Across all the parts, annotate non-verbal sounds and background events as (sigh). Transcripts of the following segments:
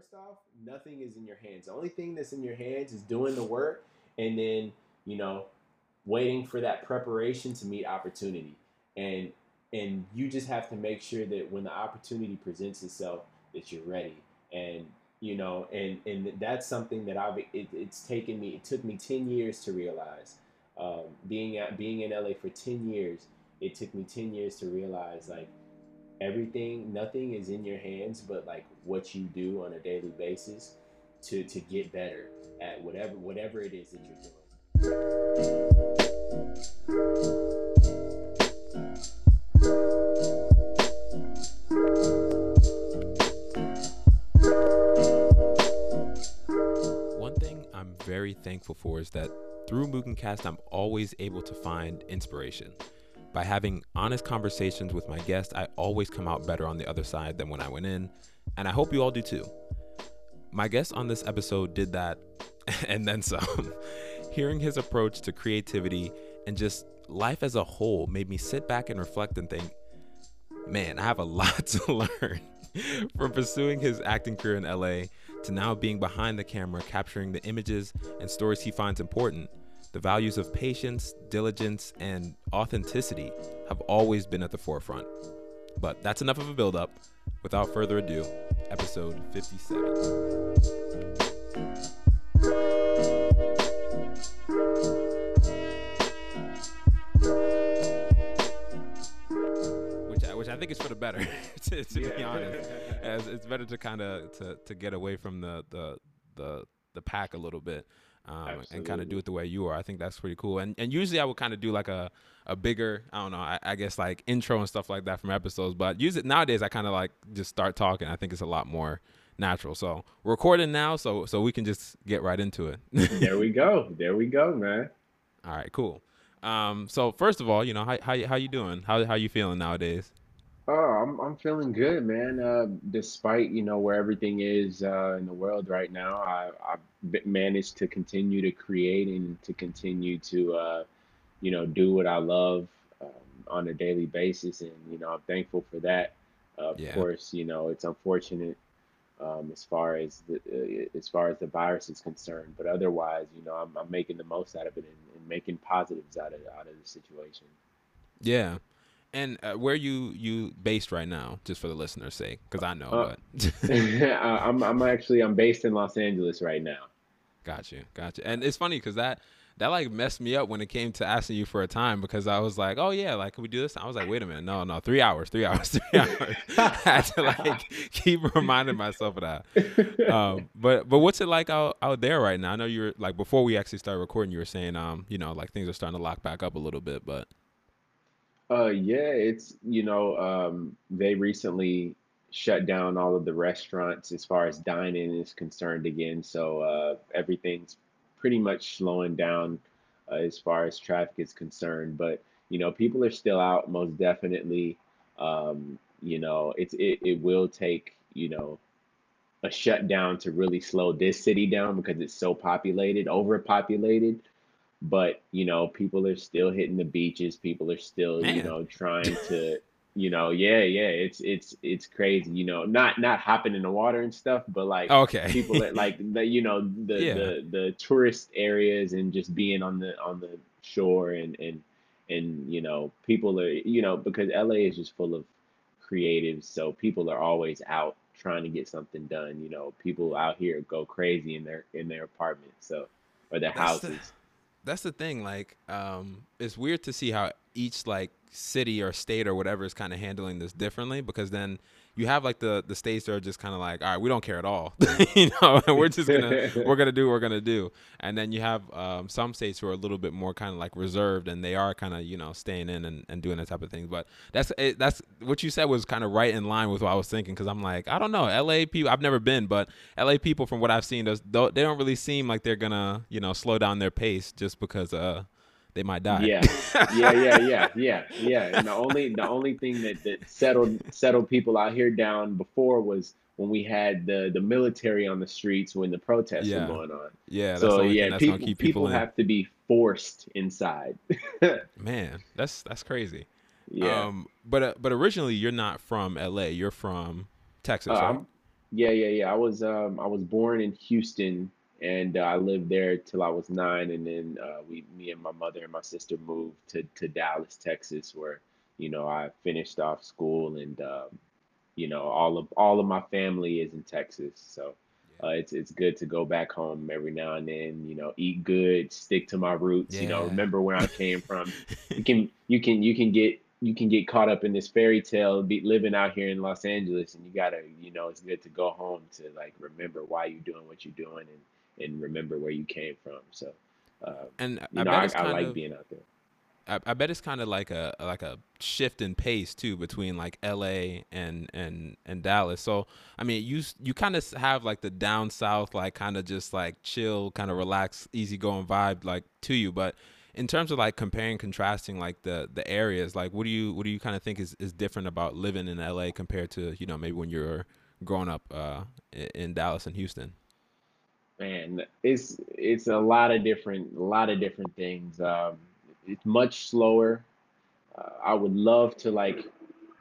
first off, nothing is in your hands. The only thing that's in your hands is doing the work and then, you know, waiting for that preparation to meet opportunity. And and you just have to make sure that when the opportunity presents itself that you're ready. And you know, and and that's something that I've it, it's taken me it took me 10 years to realize. Um, being at being in LA for 10 years, it took me 10 years to realize like everything nothing is in your hands but like what you do on a daily basis to to get better at whatever whatever it is that you're doing One thing I'm very thankful for is that through Mugencast, I'm always able to find inspiration. By having honest conversations with my guests, I always come out better on the other side than when I went in, and I hope you all do too. My guest on this episode did that (laughs) and then some. (laughs) Hearing his approach to creativity and just life as a whole made me sit back and reflect and think, man, I have a (laughs) lot to learn. From pursuing his acting career in LA to now being behind the camera capturing the images and stories he finds important, the values of patience, diligence, and authenticity have always been at the forefront. But that's enough of a build up. Without further ado, episode 57. Which I, which I think is for the better, (laughs) to, to be honest. (laughs) As it's better to kind of to, to get away from the the the, the pack a little bit. Um, and kind of do it the way you are. I think that's pretty cool. And and usually I would kind of do like a, a bigger, I don't know, I, I, guess like intro and stuff like that from episodes. But use it nowadays. I kind of like just start talking. I think it's a lot more natural. So recording now, so so we can just get right into it. (laughs) there we go. There we go, man. All right, cool. Um, so first of all, you know, how how how you doing? How how you feeling nowadays? Oh, I'm I'm feeling good, man. Uh, despite you know where everything is uh, in the world right now, I I've managed to continue to create and to continue to uh, you know do what I love um, on a daily basis, and you know I'm thankful for that. of yeah. course, you know it's unfortunate um, as far as the uh, as far as the virus is concerned, but otherwise, you know I'm, I'm making the most out of it and, and making positives out of out of the situation. Yeah. And uh, where you you based right now, just for the listeners' sake, because I know. Uh, but (laughs) I'm I'm actually I'm based in Los Angeles right now. Got you, got you. And it's funny because that that like messed me up when it came to asking you for a time because I was like, oh yeah, like can we do this? I was like, wait a minute, no, no, three hours, three (laughs) hours, three (laughs) hours. I had to like keep reminding myself of that. Um, but but what's it like out out there right now? I know you're like before we actually started recording, you were saying um you know like things are starting to lock back up a little bit, but. Uh, yeah, it's, you know, um, they recently shut down all of the restaurants as far as dining is concerned again. So uh, everything's pretty much slowing down uh, as far as traffic is concerned. But, you know, people are still out most definitely. Um, you know, it's it, it will take, you know, a shutdown to really slow this city down because it's so populated, overpopulated but you know people are still hitting the beaches people are still Man. you know trying to (laughs) you know yeah yeah it's it's it's crazy you know not not hopping in the water and stuff but like okay people that like (laughs) the you know the yeah. the the tourist areas and just being on the on the shore and and and you know people are you know because LA is just full of creatives so people are always out trying to get something done you know people out here go crazy in their in their apartments so or their That's houses the- that's the thing. Like, um, it's weird to see how each like city or state or whatever is kind of handling this differently because then you have like the the states that are just kind of like, all right, we don't care at all, (laughs) you know, we're just gonna (laughs) we're gonna do what we're gonna do, and then you have um, some states who are a little bit more kind of like reserved and they are kind of you know staying in and, and doing that type of thing. But that's it, that's what you said was kind of right in line with what I was thinking because I'm like, I don't know, LA people, I've never been, but LA people from what I've seen, does they don't really seem like they're gonna you know slow down their pace just because uh they might die. Yeah, yeah, yeah, yeah, yeah, yeah. And the only the only thing that that settled settled people out here down before was when we had the the military on the streets when the protests yeah. were going on. Yeah. so yeah, people people, people have to be forced inside. (laughs) Man, that's that's crazy. Yeah. Um, but uh, but originally you're not from L.A. You're from Texas, uh, right? Yeah, yeah, yeah. I was um I was born in Houston and uh, I lived there till I was nine, and then uh, we, me and my mother and my sister moved to to Dallas, Texas, where you know I finished off school, and um, you know all of all of my family is in Texas, so uh, it's it's good to go back home every now and then. You know, eat good, stick to my roots. You know, remember where I came from. (laughs) You can you can you can get you can get caught up in this fairy tale be living out here in Los Angeles and you gotta you know it's good to go home to like remember why you're doing what you're doing and and remember where you came from so um, and I know bet I, I like of being out there I, I bet it's kind of like a like a shift in pace too between like L.A. and and and Dallas. So I mean, you you kind of have like the down south, like kind of just like chill, kind of relaxed, easygoing vibe like to you. But in terms of like comparing, contrasting like the the areas, like what do you what do you kind of think is is different about living in L.A. compared to you know maybe when you're growing up uh, in Dallas and Houston? Man it's it's a lot of different a lot of different things um, it's much slower uh, I would love to like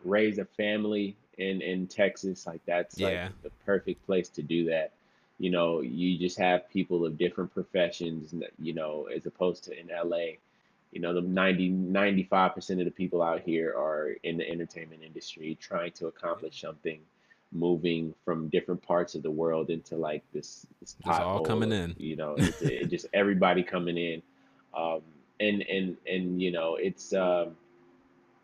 raise a family in in Texas. Like that's like the perfect place to do that. You know, you just have people of different professions, you know, as opposed to in LA. You know, the ninety ninety five percent of the people out here are in the entertainment industry trying to accomplish something, moving from different parts of the world into like this this just all coming of, in. you know, (laughs) it's it just everybody coming in. Um, and and and you know, it's um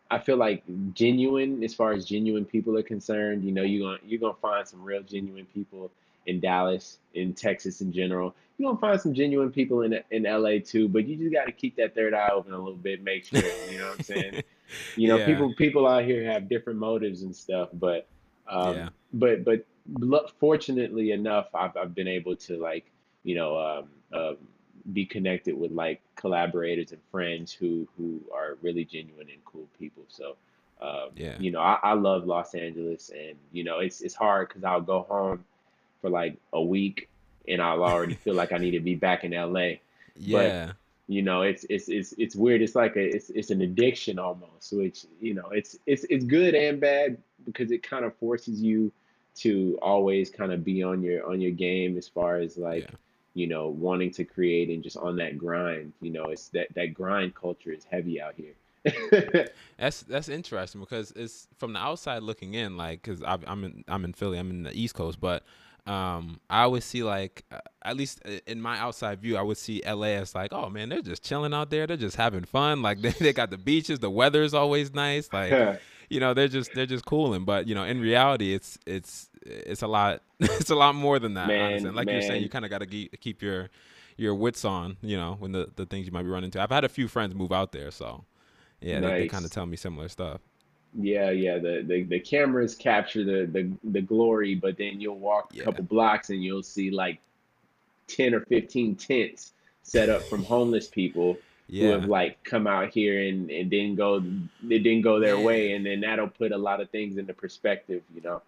I feel like genuine, as far as genuine people are concerned, you know, you're gonna you're gonna find some real genuine people in Dallas, in Texas in general. You're gonna find some genuine people in in LA too, but you just got to keep that third eye open a little bit, make sure. You know what I'm saying? (laughs) You know, yeah, people people out here have different motives and stuff, but yeah, um, but but fortunately enough, I've I've been able to like you know um, um, be connected with like collaborators and friends who who are really genuine and cool people. So um, yeah, you know, I, I love Los Angeles, and you know, it's it's hard because I'll go home for like a week, and I'll already (laughs) feel like I need to be back in LA. But yeah. you know it's it's it's it's weird it's like a it's it's an addiction almost which you know it's it's it's good and bad because it kind of forces you to always kind of be on your on your game as far as Yeah. like you know wanting to create and just on that grind you know it's that that grind culture is heavy out here (laughs) That's that's interesting because it's from the outside looking in, like, cause I'm I'm in I'm in Philly, I'm in the East Coast, but um, I always see like, uh, at least in my outside view, I would see LA as like, oh man, they're just chilling out there, they're just having fun, like (laughs) they, they got the beaches, the weather is always nice, like, (laughs) you know, they're just they're just cooling, but you know, in reality, it's it's it's a lot (laughs) it's a lot more than that, honestly. man And like you're saying, you kind of got to keep your your wits on, you know, when the the things you might be running into. I've had a few friends move out there, so. Yeah, they, they kind of tell me similar stuff. Yeah, yeah. The, the the cameras capture the the the glory, but then you'll walk a couple blocks and you'll see like 10 or 15 tents set up from homeless people who have like come out here and and didn't go they didn't go their way and then that'll put a lot of things into perspective, you know.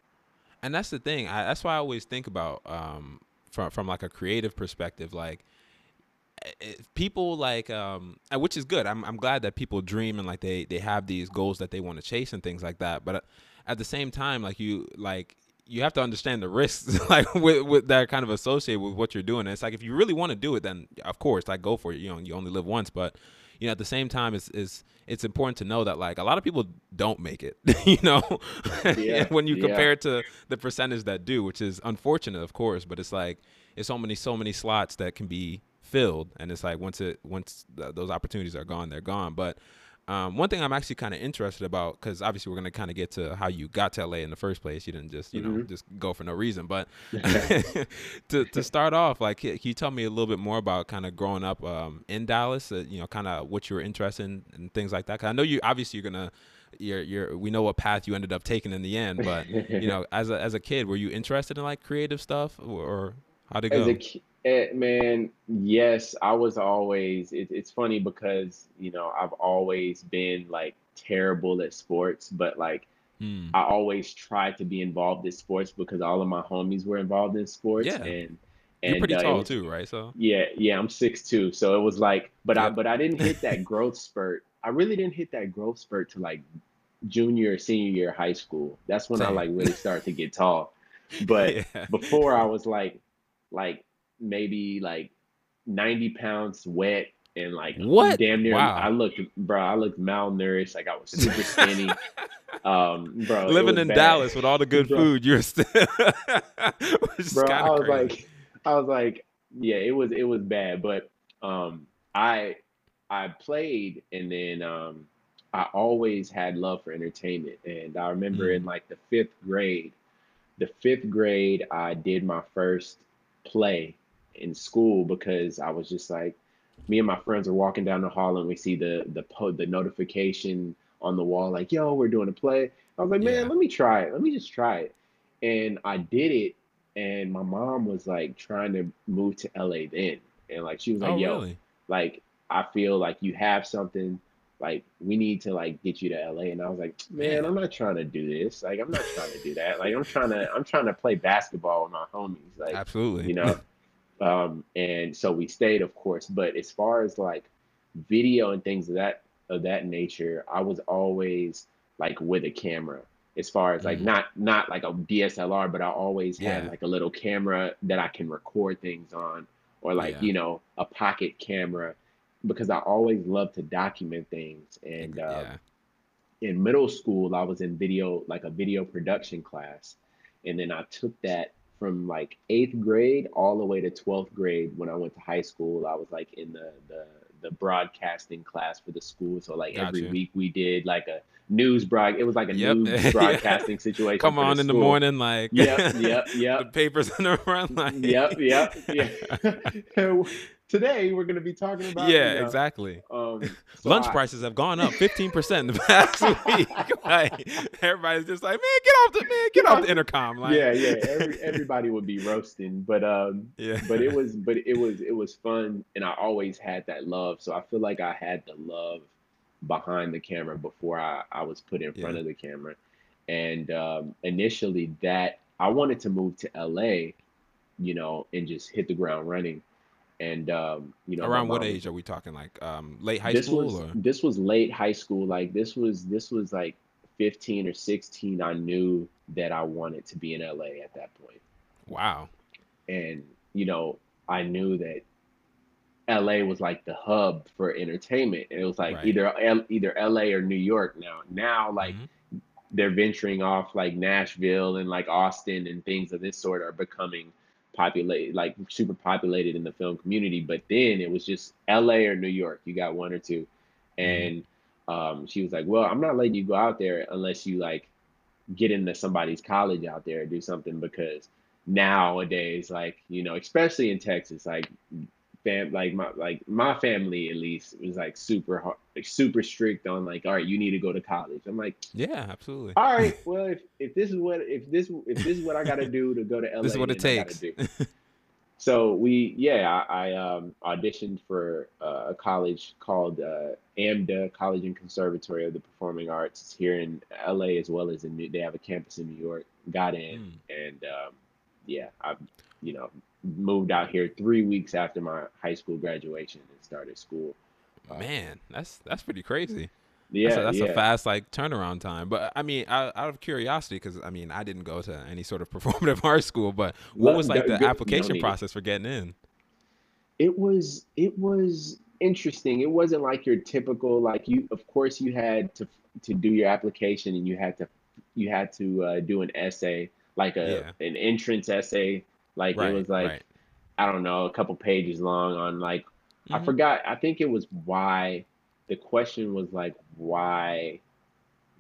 And that's the thing. I, that's why I always think about um from from like a creative perspective like if people like um which is good. I'm I'm glad that people dream and like they they have these goals that they want to chase and things like that. But uh, at the same time like you like you have to understand the risks (laughs) like with, with that kind of associated with what you're doing. And it's like if you really want to do it then of course like go for it. You know, you only live once, but you know at the same time it's it's it's important to know that like a lot of people don't make it (laughs) you know (laughs) Yeah, when you yeah. compare it to the percentage that do which is unfortunate of course but it's like it's so many so many slots that can be filled and it's like once it once th- those opportunities are gone they're gone but um, one thing I'm actually kind of interested about, because obviously we're going to kind of get to how you got to LA in the first place. You didn't just, you know, hmm just go for no reason. But (laughs) (laughs) to to start off, like, can you tell me a little bit more about kind of growing up um, in Dallas? Uh, you know, kind of what you were interested in and things like that. Because I know you obviously you're gonna, you're you're we know what path you ended up taking in the end. But (laughs) you know, as a as a kid, were you interested in like creative stuff or, or how to it As a go? Eh, man, yes, I was always. It, it's funny because you know I've always been like terrible at sports, but like Hmm. I always tried to be involved in sports because all of my homies were involved in sports, Yeah, and you're and pretty uh, tall was too, right? So yeah, yeah. I'm six two, so it was like, but I but I didn't hit that (laughs) growth spurt. I really didn't hit that growth spurt to like junior or senior year high school. That's when I like really started to get tall. but (laughs) yeah. before I was like like maybe like 90 pounds wet and like What? damn near I looked bro, I looked malnourished, like I was super (laughs) skinny. Um, bro, Living in bad. Dallas with all the good Bro. food, you're still, (laughs) bro i was crazy. like i was like yeah it was it was bad but um i i played and then um i always had love for entertainment and i remember in Mm. like the fifth grade the fifth grade i did my first play in school because i was just like me and my friends are walking down the hall and we see the the po- the notification on the wall like yo we're doing a play i was like man Yeah. let me try it let me just try it and i did it and my mom was like trying to move to LA then. And like she was Oh, like, yo, really? like I feel like you have something, like we need to like get you to LA. And I was like, man, Man. I'm not trying to do this. Like I'm not trying to do that. Like I'm trying to I'm trying to play basketball with my homies. Like, Absolutely. you know. (laughs) Um, and so we stayed, of course. But as far as like video and things of that of that nature, I was always like with a camera. As far as like Mm. not not like a DSLR, but I always had like a little camera that I can record things on, or like Yeah. you know a pocket camera, because I always love to document things. And um, yeah. in middle school, I was in video, like a video production class. And then I took that from like eighth grade all the way to 12th grade when I went to high school. I was like in the, the, the broadcasting class for the school. So like Got every you. week we did like a news broad. It was like a Yep. news (laughs) Yeah. broadcasting situation Come for the on in the morning, like Yep, yep, (laughs) the yep. papers (laughs) in the front, like Yep, yep, yeah. Today we're gonna be talking about yeah, you know, exactly. um (laughs) so Lunch I- prices have gone up 15% in the (laughs) past week. (laughs) Like everybody's just like, man, get off the man, get off the intercom. Like, yeah, yeah. Every, everybody would be roasting, but um, yeah. but it was, but it was, it was fun, and I always had that love. So I feel like I had the love behind the camera before I I was put in front Yeah. of the camera, and um, initially that I wanted to move to LA, you know, and just hit the ground running, and um, you know, Around what mom age are we talking? Like um, late high this school was or this was late high school. Like this was this was like 15 or 16. I knew that I wanted to be in LA at that point wow? and you know i knew that la was like the hub for entertainment and it was like Right. either L- either la or new york now now like Mhm. they're venturing off like nashville and like austin and things of this sort are becoming populated like super populated in the film community but then it was just la or new york. You got one or two. And um, she was like well i'm not letting you go out there unless you like get into somebody's college out there or do something because nowadays, like, you know, especially in Texas, like fam like my like my family at least was like super hard, like super strict on like, all right, you need to go to college. I'm like, yeah, absolutely. all right, (laughs) well if if this is what if this if this is what I gotta do to go to LA, (laughs) this is what it then I gotta takes. (laughs) So we, yeah, I, I um, auditioned for uh, a college called uh, AMDA College and Conservatory of the Performing Arts It's here in LA as well as in New, they have a campus in New York. Got in, Mm. and um, yeah, I, you know, moved out here three weeks after my high school graduation and started school. Uh, Man, that's that's pretty crazy. Yeah, that's, a, that's yeah. a fast like turnaround time. But I mean, out, out of curiosity, because I mean, I didn't go to any sort of (laughs) performative art school, but what was like the application don't need it. process for getting in? it was it was interesting it wasn't like your typical like you of course you had to to do your application and you had to you had to uh, do an essay like a an entrance essay like right, it was like right. i don't know a couple pages long on like i Mhm. forgot i think it was why the question was like why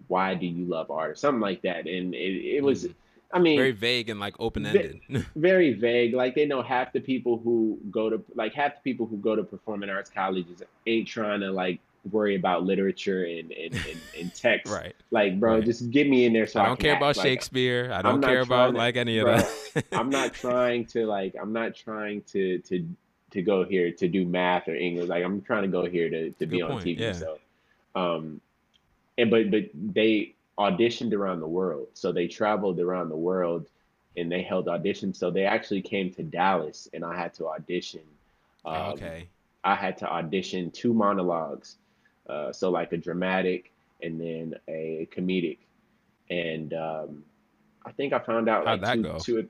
why do you love art or something like that and it, it was Mhm. i mean very vague and like open ended. very vague. Like they know half the people who go to like half the people who go to performing arts colleges ain't trying to like worry about literature and and, and, and text. right. Like, bro, Right. just get me in there so I, I don't can care act. about Like, Shakespeare. I don't care about to- like any of that. I'm not (laughs) trying to like I'm not trying to to to go here to do math or English. Like I'm trying to go here to to be on point, TV. yeah. So um and but but they auditioned around the world. So they traveled around the world and they held auditions. So they actually came to Dallas and I had to audition. Um, okay. I had to audition two monologues. Uh, so like a dramatic and then a comedic. And um, I think I found out How'd like that two go? two.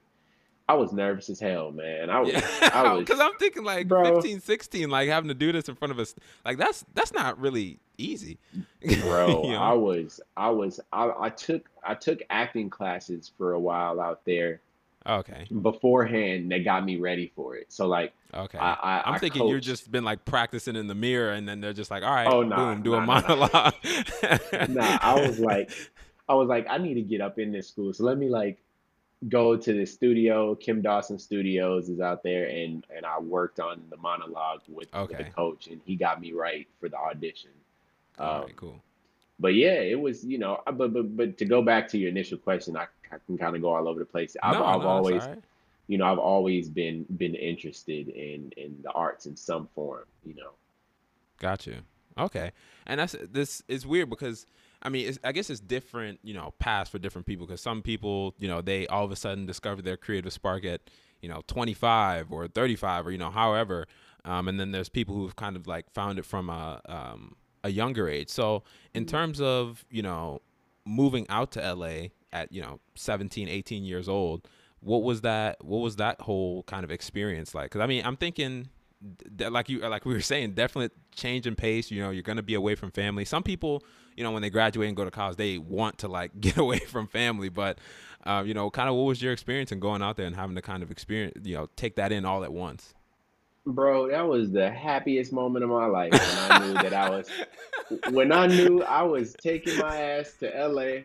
I was nervous as hell, man. I was (laughs) I was because I'm thinking like bro 15, 16, like having to do this in front of us, like that's that's not really easy. bro. (laughs) you I was I was I, I took I took acting classes for a while out there Okay, beforehand. They got me ready for it. So like okay. I I, I'm I thinking you're just been like practicing in the mirror, and then they're just like, all right, Oh nah boom, do a nah nah nah monologue. nah. I was like I was like I need to get up in this school. So let me like go to the studio. Kim Dawson Studios is out there, and and I worked on the monologue with with the okay, coach, and he got me right for the audition. all Um, right, cool. but yeah, it was you know, but but but to go back to your initial question, I, I can kind of go all over the place. I've No, I've no, always right. you know I've always been been interested in in the arts in some form. You know. Got you. Okay, and that's this is weird because I mean, it's, I guess it's different, you know, paths for different people because some people, you know, they all of a sudden discover their creative spark at, you know, 25 or 35 or you know, however, um, and then there's people who've kind of like found it from a um, a younger age. So in Mhm. terms of you know moving out to LA at you know 17, 18 years old, what was that? What was that whole kind of experience like? Because I mean, I'm thinking that like you like we were saying definitely change in pace you know you're going to be away from family some people you know when they graduate and go to college they want to like (laughs) get away from family but uh, you know kind of what was your experience in going out there and having to kind of experience you know take that in all at once Bro, that was the happiest moment of my life when I knew that I was (laughs) when I knew I was taking my ass to LA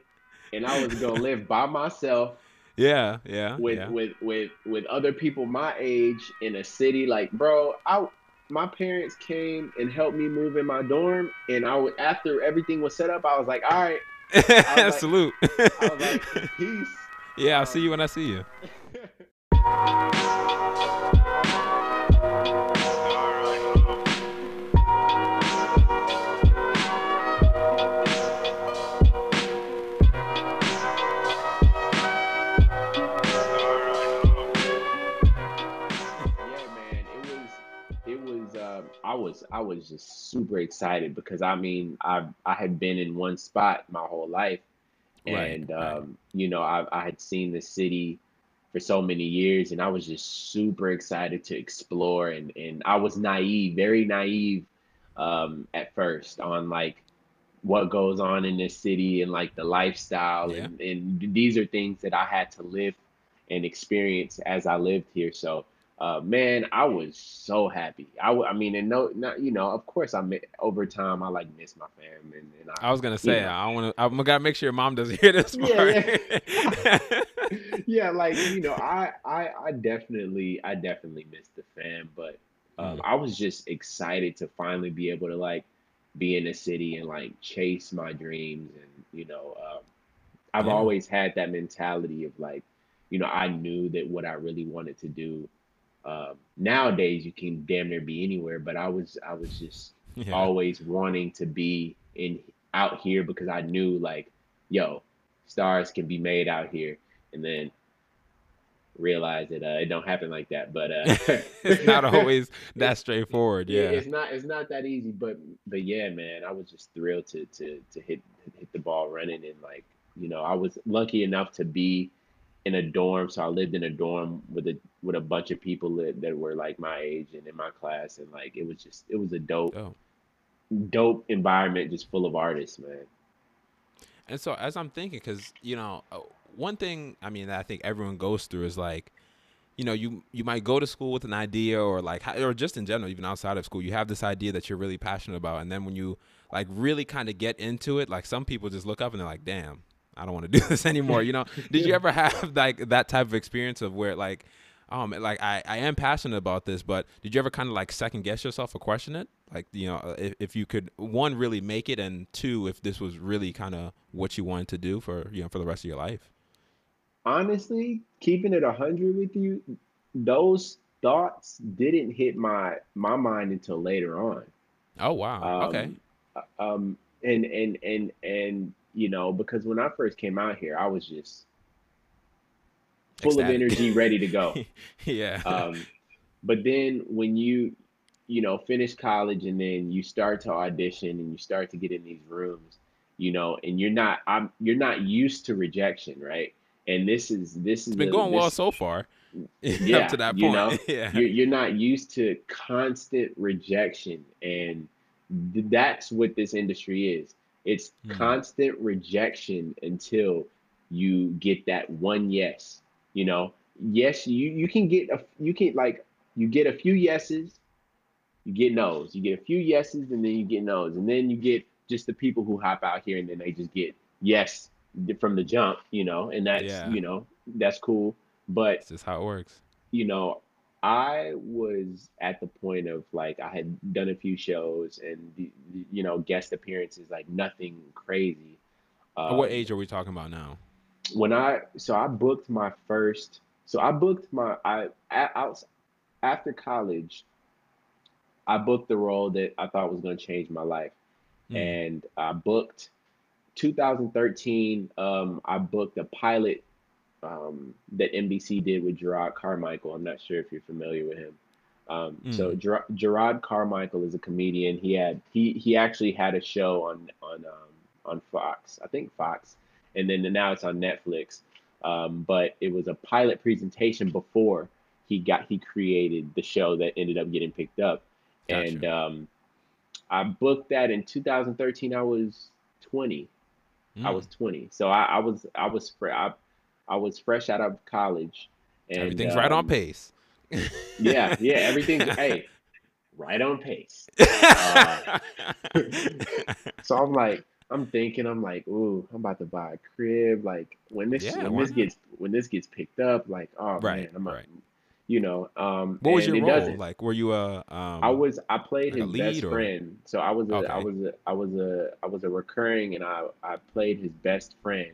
and I was gonna live by myself yeah yeah with yeah. with with with other people my age in a city like bro i my parents came and helped me move in my dorm and i would after everything was set up i was like all right. Was (laughs) like i was like (laughs) peace. Yeah i'll see um you when i see you i was i was just super excited because i mean i i had been in one spot my whole life right and right. um you know i i had seen the city for so many years and I was just super excited to explore and and I was naive, very naive um at first on like what goes on in this city and like the lifestyle yeah and and these are things that I had to live and experience as I lived here. So uh man, I was so happy. I w- I mean and no not you know, of course I mi- over time I like miss my fam and and I i was gonna you say know i want to i'm gonna make sure your mom doesn't (laughs) hear this part yeah yeah (laughs) (laughs) yeah like you know i i i definitely i definitely missed the fam but um Mm, i was just excited to finally be able to like be in the city and like chase my dreams and you know um i've yeah. always had that mentality of like you know i knew that what i really wanted to do um nowadays you can damn near be anywhere but i was i was just yeah. always wanting to be in out here because i knew like yo stars can be made out here and then realize that uh, it don't happen like that. But uh, (laughs) it's not always (laughs) that straightforward. yeah, it's not it's not that easy. But but yeah, man, I was just thrilled to to to hit hit the ball running and like you know I was lucky enough to be in a dorm. So I lived in a dorm with a with a bunch of people that, that were like my age and in my class, and like it was just it was a dope Oh. dope environment, just full of artists, man. And so as I'm thinking, because you know, uh, one thing I mean that I think everyone goes through is like, you know, you you might go to school with an idea or like, or just in general, even outside of school, you have this idea that you're really passionate about, and then when you like really kind of get into it, like some people just look up and they're like, damn. I don't want to do (laughs) this anymore. You know, (laughs) did you ever have like that type of experience of where like, um, like I, I am passionate about this, but did you ever kind of like second guess yourself or question it? Like, you know, uh, if, if you could one really make it, and two, if this was really kind of what you wanted to do for you know for the rest of your life. Honestly, keeping it a hundred with you, those thoughts didn't hit my my mind until later on. Oh wow. Okay. Um, uh, um, and and and and you know, because when I first came out here, I was just full of energy, ready to go. (laughs) yeah. Um, but then when you you know finish college and then you start to audition and you start to get in these rooms, you know, and you're not I'm you're not used to rejection, right? And this is this it's been the, going this, well so far. (laughs) yeah, up to that point. you know, (laughs) yeah. you're, you're not used to constant rejection, and th- that's what this industry is. It's Hmm. constant rejection until you get that one yes. You know, yes, you you can get a you can like you get a few yeses, you get no's, you get a few yeses, and then you get no's, and then you get just the people who hop out here and then they just get yes from the jump. You know, and that's Yeah. you know that's cool, but That's just how it works. you know, I was at the point of like I had done a few shows and the, the- you know guest appearances, like nothing crazy. At what Um, age are we talking about now? when I so I booked my first, so I booked my I out after college, I booked the role that I thought was going to change my life, Hmm. and I booked 2013. Um, I booked a pilot um, that NBC did with Jerrod Carmichael. I'm not sure if you're familiar with him. Um, so Mm. Ger- Jerrod Carmichael is a comedian. He had he he actually had a show on on um, on Fox, I think Fox, and then now it's on Netflix. Um, but it was a pilot presentation before he got he created the show that ended up getting picked up, and Gotcha. um, I booked that in 2013. I was 20. I Mm. was 20. So I, I was I was fre- I, I was fresh out of college and Everything's right on um, pace. yeah, yeah, everything's (laughs) hey, right on pace. Uh, (laughs) So I'm like I'm thinking I'm like, ooh, I'm about to buy a crib like when this Yeah, when this not? gets when this gets picked up like oh Right, man, I'm right. You know, um what was your role? doesn't Like, were you a? Um, I was I played like his best or- friend. So I was a I Okay. was a I was a I was a recurring and I I played his best friend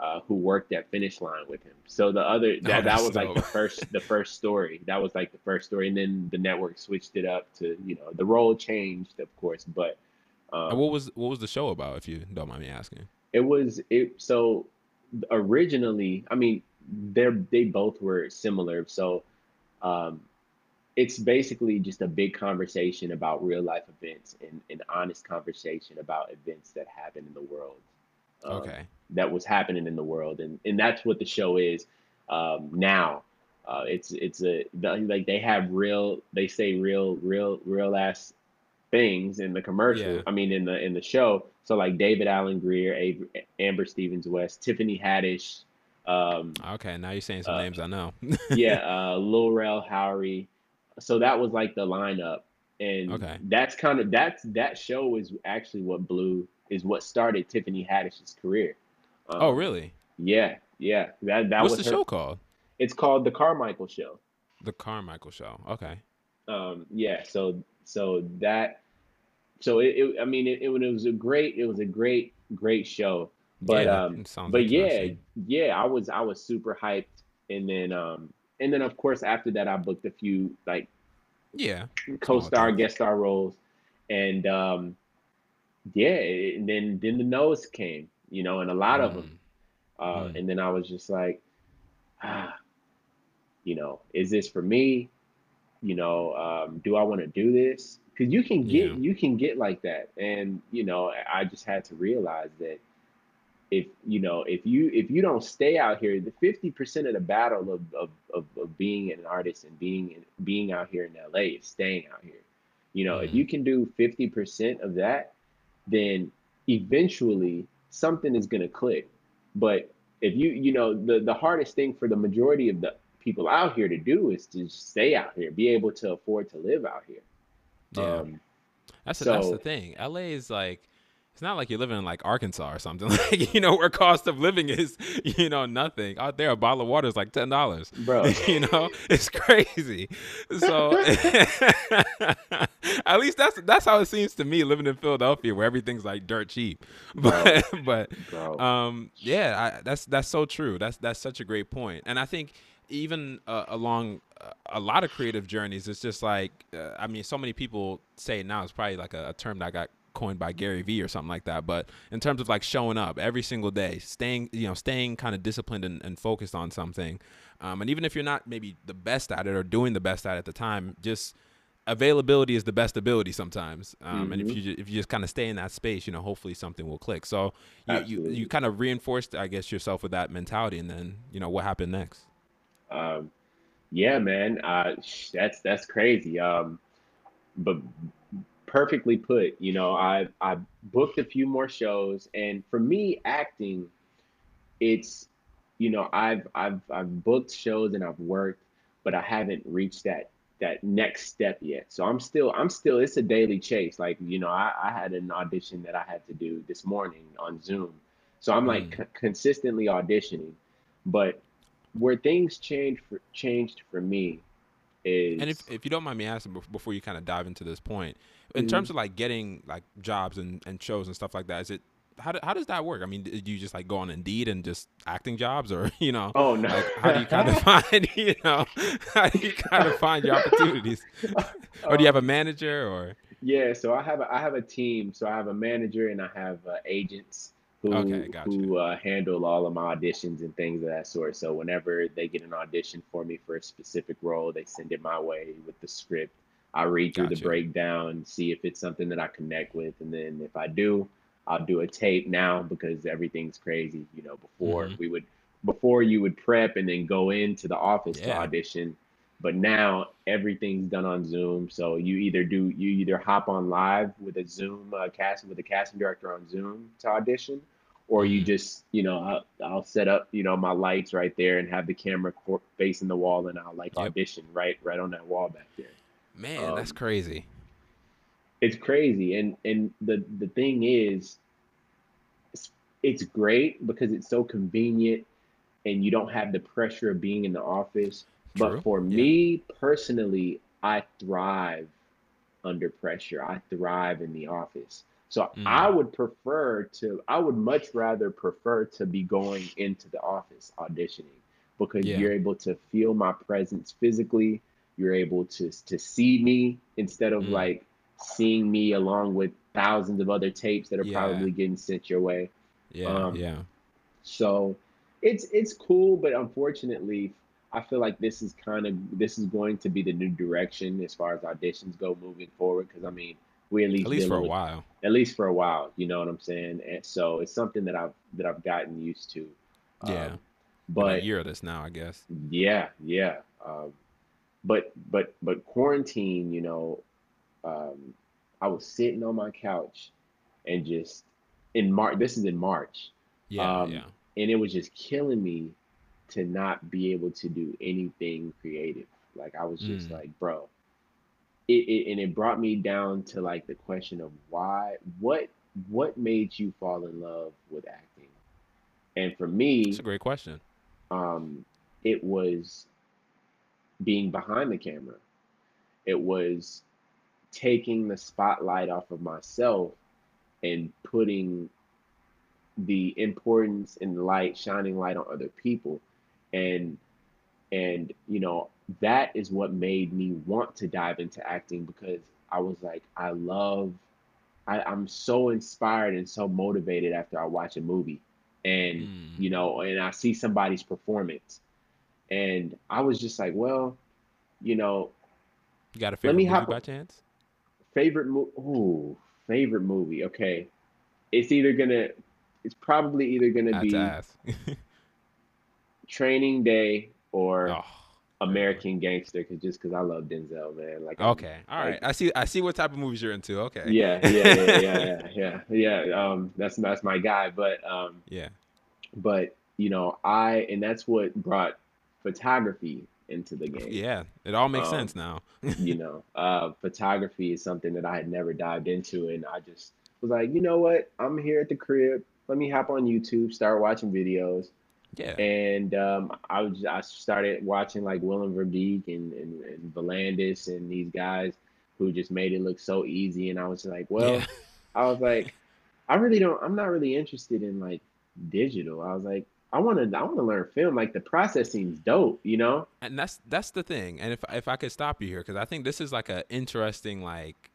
uh, who worked at Finish Line with him. So the other (laughs) that, that that's was like the first the (laughs) first story. That was like the first story and then the network switched it up to, you know, the role changed of course, but And um, what was what was the show about? If you don't mind me asking. it was it so originally, I mean, they're they both were similar. So um it's basically just a big conversation about real life events and an honest conversation about events that happen in the world. Um, Okay. that was happening in the world, and and that's what the show is um, now. Uh, it's it's a the, like they have real they say real real real ass things in the commercial. Yeah. I mean in the in the show. So like David Alan Grier, Amber Stevens West, Tiffany Haddish, um, Okay. Now you're saying some uh, names I know. (laughs) yeah, uh, Lil Rel Howery. So that was like the lineup, and Okay. that's kind of that's that show is actually what blew is what started Tiffany Haddish's career. oh, Um, really? Yeah, yeah. That that What's was the her. show called? It's called the Carmichael Show. The Carmichael Show. Okay. Um, yeah. So so that so it, it I mean it, it, it was a great it was a great great show. But yeah, um but yeah yeah I was I was super hyped and then um and then of course after that I booked a few like Yeah. co-star guest star roles and um yeah and then then the no's came you know and a lot of them Mm. uh Mm. and then I was just like ah you know is this for me you know um do I want to do this because you can get Yeah. you can get like that and you know I just had to realize that if you know if you if you don't stay out here the 50% of the battle of of, of, of being an artist and being being out here in la is staying out here you know if Mhm. you can do 50% of that then eventually something is going to click but if you you know the the hardest thing for the majority of the people out here to do is to stay out here be able to afford to live out here Yeah. um That's the, that's the thing. LA is like it's not like you're living in like Arkansas or something. (laughs) Like you know where cost of living is, you know, nothing. Out there, a bottle of water is like ten dollars. bro (laughs) you know, it's crazy. So (laughs) at least that's that's how it seems to me living in Philadelphia, where everything's like dirt cheap. But but bro um, yeah, I, that's that's so true. That's that's such a great point. point, and I think even uh, along uh, a lot of creative journeys, it's just like uh, I mean, so many people say now. It's probably like a, a term that got coined by Gary Vee or something like that. But in terms of like showing up every single day, staying you know staying kind of disciplined and, and focused on something, um, and even if you're not maybe the best at it or doing the best at it at the time, just availability is the best ability sometimes. Um, hmm and if you if you just kind of stay in that space, you know, hopefully something will click. So you you, you kind of reinforced, I guess, yourself with that mentality, and then you know what happened next. Um, yeah, man. Uh, that's that's crazy. Um, but perfectly put. You know, I I booked a few more shows, and for me, acting, it's you know, I've I've I've booked shows and I've worked, but I haven't reached that that next step yet. So I'm still I'm still it's a daily chase. Like, you know, I, I had an audition that I had to do this morning on Zoom. So I'm like Mm. c- consistently auditioning. But where things changed for changed for me And if if you don't mind me asking before you kind of dive into this point, in Mhm. terms of like getting like jobs and, and shows and stuff like that, is it how, do, how does that work? I mean, do you just like go on Indeed and just acting jobs, or (laughs) you know, oh no. like how do you kind of (laughs) find (laughs) you know how do you kind of find your opportunities, or do you have a um manager or Yeah, so I have a, I have a team. So I have a manager and I have uh, agents who you, who uh, handle all of my auditions and things of that sort. So whenever they get an audition for me for a specific role, they send it my way with the script. I read through the got you, breakdown, see if it's something that I connect with, and then if I do, I'll do a tape now because everything's crazy. You know, before hmm we would before you would prep and then go into the office to audition but now everything's done on Zoom. So you either do you either hop on live with a Zoom uh, cast with a casting director on Zoom to audition, or you hmm just you know I'll, I'll set up you know my lights right there and have the camera facing the wall and I'll like yep, audition right right on that wall back there. man, that's Um, crazy, it's crazy and and the the thing is it's, it's great because it's so convenient and you don't have the pressure of being in the office. But for yeah, me personally, I thrive under pressure. I thrive in the office. So I mm, would prefer to, I would much rather prefer to be going into the office auditioning because yeah, you're able to feel my presence physically. You're able to to see me instead of mm, like seeing me along with thousands of other tapes that are yeah, probably getting sent your way. yeah, Um, yeah, so it's it's cool, but unfortunately, I feel like this is kind of this is going to be the new direction as far as auditions go moving forward. Because I mean, we at least at least for a with while, at least for a while, you know what I'm saying? And so it's something that I've that I've gotten used to. yeah, Um, been a but year of this now, I guess, yeah, yeah. Um, but but but quarantine, you know, um, I was sitting on my couch and just in March. This is in March, yeah, um, yeah, and it was just killing me to not be able to do anything creative. Like I was just mm, like, bro, it, it and it brought me down to like the question of why, what, what made you fall in love with acting? And for me, it's a great question. um, it was being behind the camera. It was taking the spotlight off of myself and putting the importance and light, shining light on other people. And and you know, that is what made me want to dive into acting because I was like, I love I, I'm so inspired and so motivated after I watch a movie and Mm. you know, and I see somebody's performance. And I was just like, well, you know, You got a let favorite me movie hop by chance? favorite movie. Ooh, favorite movie. Okay. It's either gonna it's probably either gonna to be. (laughs) Training Day or oh. American Gangster, cause just cause I love Denzel, man. Like I'm Okay, all right. like, I see. I see what type of movies you're into. Okay. yeah, yeah, yeah, (laughs) yeah, yeah, yeah, yeah. Um, that's that's my guy. But um, yeah. but you know, I and that's what brought photography into the game. Yeah. It all makes Um, sense now. you (laughs) know, uh, photography is something that I had never dived into, and I just was like, you know what? I'm here at the crib. Let me hop on YouTube, start watching videos, yeah. and um, I was I started watching like Willem Verbeek and, and and Vuhlandes and these guys who just made it look so easy, and I was like, Yeah. well, (laughs) I was like, I really don't. I'm not really interested in like digital. I was like, I want to. I want to learn film. Like the process seems dope, you know? and that's that's the thing. And if if I could stop you here, because I think this is like a interesting like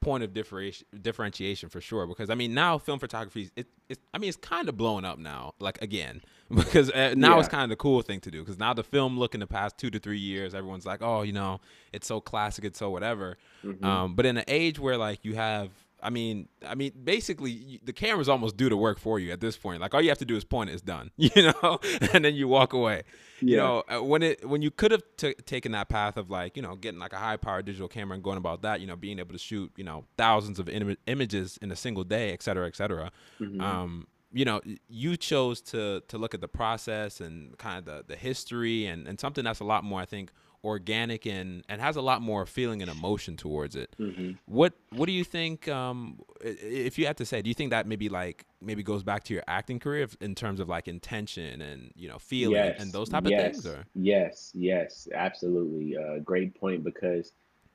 point of differentiation differentiation for sure. Because I mean, now film photography, it, it I mean, it's kind of blowing up now. Like again, (laughs) because uh, now Yeah. it's kind of the cool thing to do because now the film look in the past two to three years everyone's like oh you know it's so classic it's so whatever Mhm. um, but in an age where like you have i mean i mean basically the cameras almost do the work for you at this point like all you have to do is point it, it's done (laughs) you know (laughs) and then you walk away you know uh, when it when you could have t- taken that path of like you know getting like a high powered digital camera and going about that you know being able to shoot you know thousands of im- images in a single day et cetera et cetera Mhm. um, you know, you chose to to look at the process and kind of the, the history and, and something that's a lot more, I think, organic and, and has a lot more feeling and emotion towards it. Mhm. What what do you think? Um, if you had to say, do you think that maybe like maybe goes back to your acting career if- in terms of like intention and you know feeling Yes, and those type of yes, things? Or yes, yes, absolutely. Uh, great point because,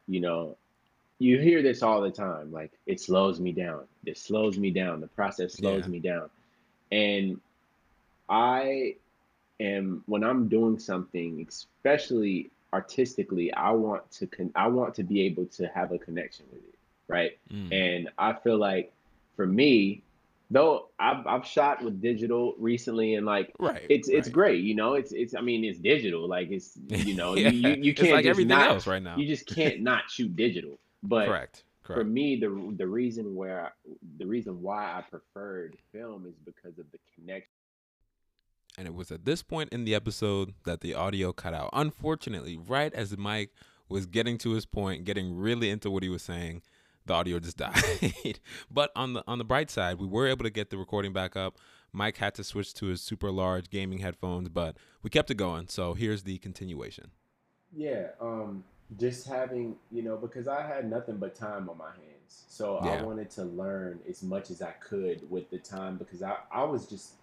you know, you hear this all the time. Like it slows me down. It slows me down. The process slows Yeah. me down. And I am when I'm doing something, especially artistically, I want to con- I want to be able to have a connection with it, right? Mm. And I feel like for me, though I've I've shot with digital recently and like right, it's it's right. great, you know. It's it's I mean it's digital, like it's (laughs) you know you you, you can't like just everything not else right now. you just can't not shoot digital. (laughs) But correct, for me, the the reason where the reason why I preferred film is because of the connection. And it was at this point in the episode that the audio cut out. Unfortunately, right as Mike was getting to his point, getting really into what he was saying, the audio just (laughs) died. but on the on the bright side, we were able to get the recording back up. Mike had to switch to his super large gaming headphones, but we kept it going. So here's the continuation. Yeah, um, just having you know because I had nothing but time on my hands, so I wanted to learn as much as I could with the time because I I was just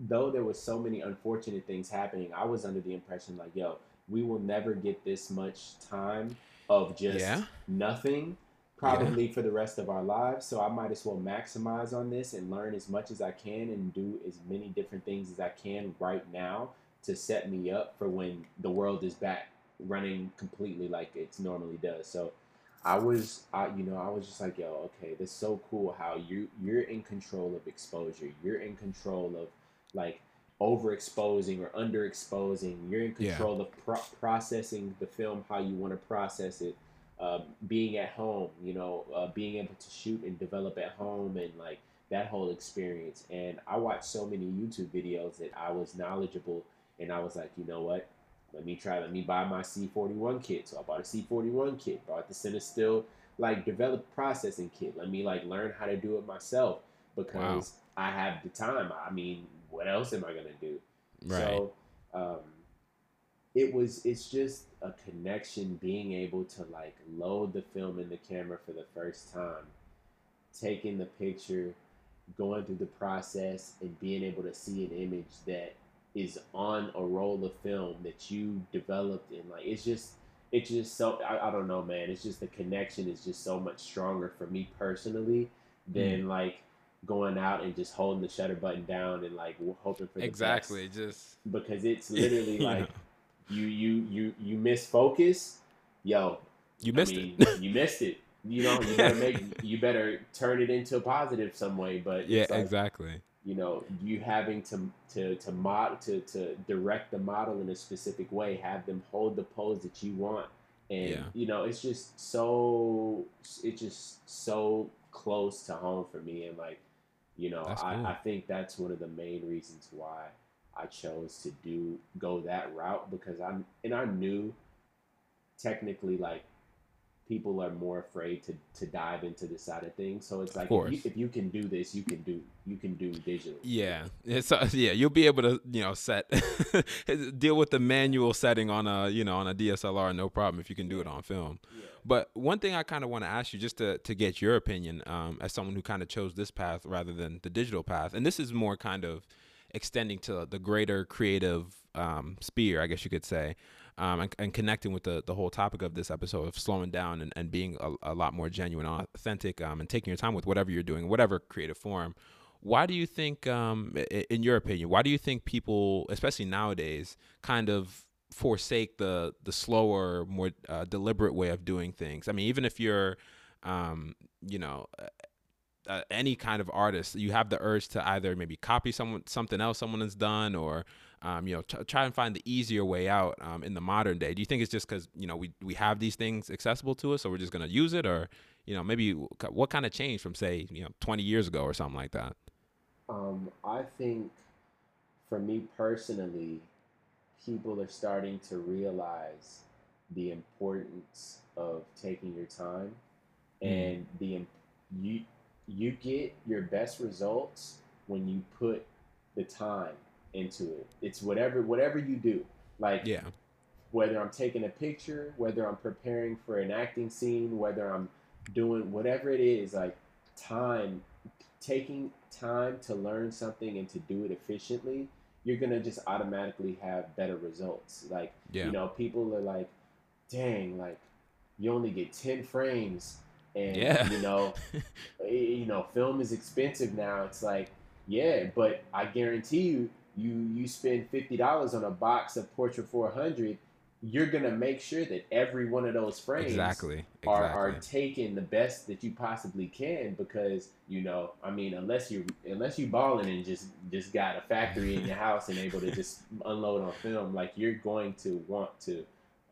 though there was so many unfortunate things happening, I was under the impression like, yo, we will never get this much time of just Yeah. nothing probably for the rest of our lives. So I might as well maximize on this and learn as much as I can and do as many different things as I can right now to set me up for when the world is back running completely like it normally does. So I was, I you know, I was just like, yo, okay, this is so cool how you you're in control of exposure. You're in control of like overexposing or underexposing. You're in Yeah. control of pro- processing the film how you want to process it. Um, being at home, you know, uh, being able to shoot and develop at home and like that whole experience. And I watched so many YouTube videos that I was knowledgeable and I was like, you know what? Let me try, let me buy my C41 kit. So I bought a C41 kit, bought the Cinestill like develop processing kit. Let me like learn how to do it myself because I have the time. I mean, what else am I gonna do? Right. So um, it was it's just a connection being able to like load the film in the camera for the first time, taking the picture, going through the process and being able to see an image that is on a roll of film that you developed and like it's just it's just so I, I don't know man it's just the connection is just so much stronger for me personally hmm. than like going out and just holding the shutter button down and like hoping for the exactly. best. Just because it's (laughs) literally you like know, you you you you miss focus yo you I missed mean, it. you missed it you know you better make (laughs) you better turn it into a positive some way but yeah, like, exactly. You know you having to to to mod to to direct the model in a specific way have them hold the pose that you want and Yeah. you know it's just so it's just so close to home for me and like you know That's I, cool. I think that's one of the main reasons why i chose to do go that route because i'm and i knew technically like people are more afraid to to dive into this side of things so it's like if you, if you can do this you can do you can do digital Yeah, it's uh, yeah. You'll be able to you know set (laughs) deal with the manual setting on a you know on a DSLR no problem if you can do it on film. Yeah. But one thing I kind of want to ask you just to to get your opinion um, as someone who kind of chose this path rather than the digital path, and this is more kind of extending to the greater creative um, sphere, I guess you could say. Um, and, and connecting with the, the whole topic of this episode of slowing down and, and being a, a lot more genuine, authentic, um, and taking your time with whatever you're doing, whatever creative form. Why do you think um in your opinion why do you think people especially nowadays kind of forsake the the slower more uh, deliberate way of doing things? I mean even if you're um you know uh, uh, any kind of artist, you have the urge to either maybe copy someone something else someone has done, or um, you know, t- try and find the easier way out um, in the modern day. Do you think it's just because you know we we have these things accessible to us, so we're just gonna use it, or you know, maybe what kind of change from say you know 20 years ago or something like that? Um, I think for me personally, people are starting to realize the importance of taking your time mm. and the you you get your best results when you put the time into it. It's whatever whatever you do. Like yeah. whether I'm taking a picture, whether I'm preparing for an acting scene, whether I'm doing whatever it is, like time taking time to learn something and to do it efficiently, you're gonna just automatically have better results. Like yeah. you know, people are like, dang, like you only get ten frames and yeah. you know (laughs) eh, you know film is expensive now it's like yeah but i guarantee you you you spend fifty dollars on a box of Portra 400, you're gonna make sure that every one of those frames exactly, exactly. Are, are taking the best that you possibly can because you know I mean unless you unless you balling and just just got a factory in your house and able to (laughs) just unload on film like you're going to want to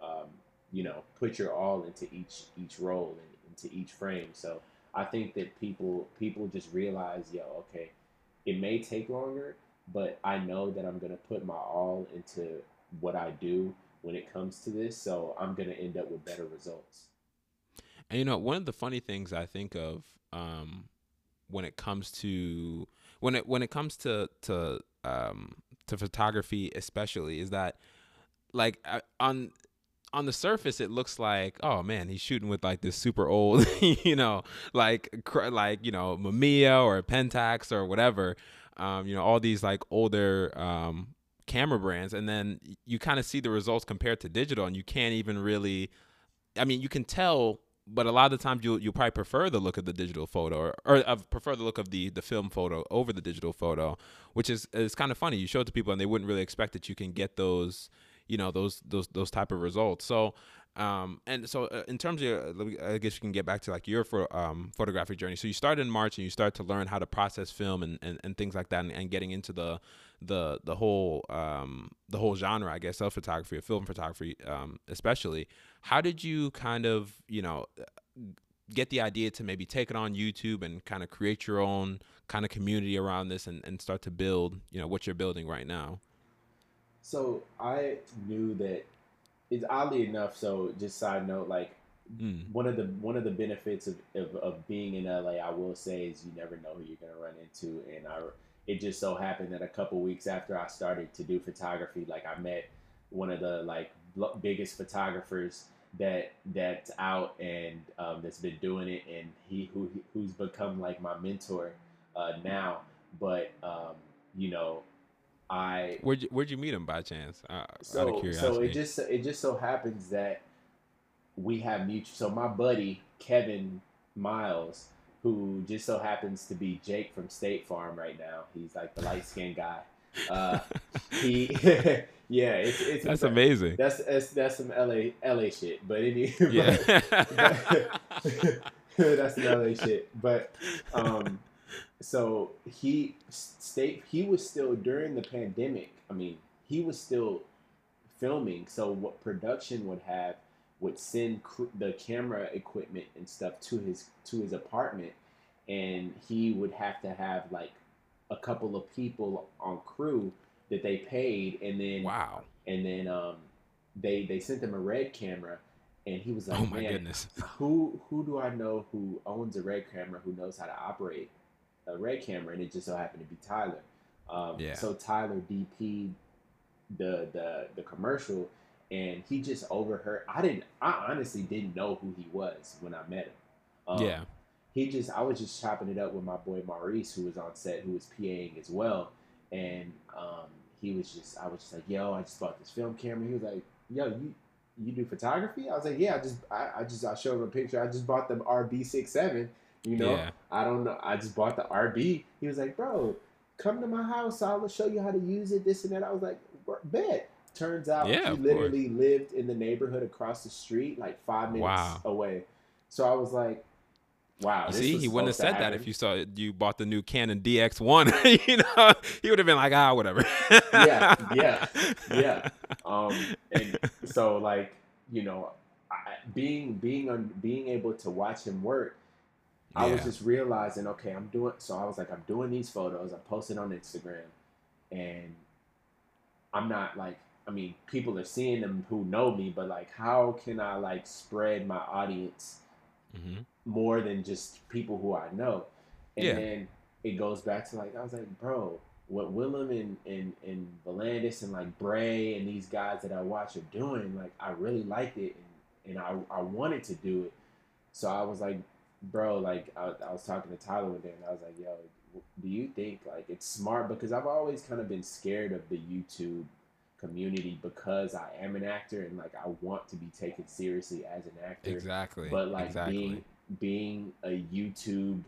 um, you know put your all into each each role and into each frame so I think that people people just realize yo okay it may take longer but I know that I'm going to put my all into what I do when it comes to this. So I'm going to end up with better results. And you know, one of the funny things I think of um, when it comes to when it when it comes to to um, to photography, especially, is that like on on the surface it looks like oh man he's shooting with like this super old (laughs) you know like like you know Mamiya or Pentax or whatever um, you know, all these like older um, camera brands, and then you kind of see the results compared to digital, and you can't even really. I mean, you can tell, but a lot of the times you'll you'll probably prefer the look of the digital photo, or, or uh, prefer the look of the the film photo over the digital photo, which is is kind of funny. You show it to people, and they wouldn't really expect that you can get those, you know, those those those type of results. So um, and so uh, in terms of, uh, I guess you can get back to like your for, um, photographic journey. So you start in March and you start to learn how to process film and, and, and things like that, and, and getting into the the the whole um, the whole genre, I guess, of photography, of film photography, um, especially. How did you kind of you know get the idea to maybe take it on YouTube and kind of create your own kind of community around this and, and start to build you know what you're building right now? So I knew that it's oddly enough. So just side note, like mm. one of the one of the benefits of, of, of being in LA, I will say, is you never know who you're gonna run into, and I it just so happened that a couple weeks after I started to do photography, like I met one of the like biggest photographers that that's out and um, that's been doing it, and he who who's become like my mentor uh, now. But um, you know, I where'd you, where'd you meet him by chance? Uh, so so it just it just so happens that we have mutual. So my buddy Kevin Miles, who just so happens to be Jake from State Farm right now. He's like the light skinned guy. Uh, (laughs) he (laughs) yeah, it's, it's that's amazing. That's, that's that's some LA LA shit. But anyway, yeah. (laughs) that's some LA shit. But um so he stayed. he was still during the pandemic. I mean, he was still filming. So what production would have would send cr- the camera equipment and stuff to his to his apartment, and he would have to have like a couple of people on crew that they paid, and then wow, and then um, they they sent him a red camera. And he was like, "Oh my goodness, who who do I know who owns a red camera who knows how to operate a red camera, and it just so happened to be Tyler. Um, yeah. So Tyler DP the the the commercial, and he just overheard. I didn't. I honestly didn't know who he was when I met him. Um, yeah. He just. I was just chopping it up with my boy Maurice, who was on set, who was PAing as well, and um, he was just. I was just like, "Yo, I just bought this film camera." He was like, "Yo, you." You do photography? I was like, yeah. I just, I, I just, I showed him a picture. I just bought the RB 67 you know, yeah. I don't know. I just bought the RB. He was like, bro, come to my house. I'll show you how to use it. This and that. I was like, bet. Turns out yeah, he literally course. lived in the neighborhood across the street, like five minutes wow. away. So I was like, wow. See, he wouldn't have said that if you saw it, you bought the new Canon DX1. (laughs) you know, he would have been like, ah, whatever. yeah, yeah, (laughs) yeah. Um, and so like you know, I, being being on being able to watch him work, I was just realizing, okay, I'm doing. So I was like, I'm doing these photos. I'm posting on Instagram, and I'm not like. I mean, people are seeing them who know me, but like, how can I like spread my audience mm-hmm. more than just people who I know? And yeah. then it goes back to like, I was like, bro, what Willem and and and Vuhlandes and like Bray and these guys that I watch are doing, like, I really liked it, and, and I I wanted to do it. So I was like, bro, like I, I was talking to Tyler one day, and I was like, yo, do you think like it's smart? Because I've always kind of been scared of the YouTube community because I am an actor and like I want to be taken seriously as an actor. Exactly. But like exactly. being being a YouTube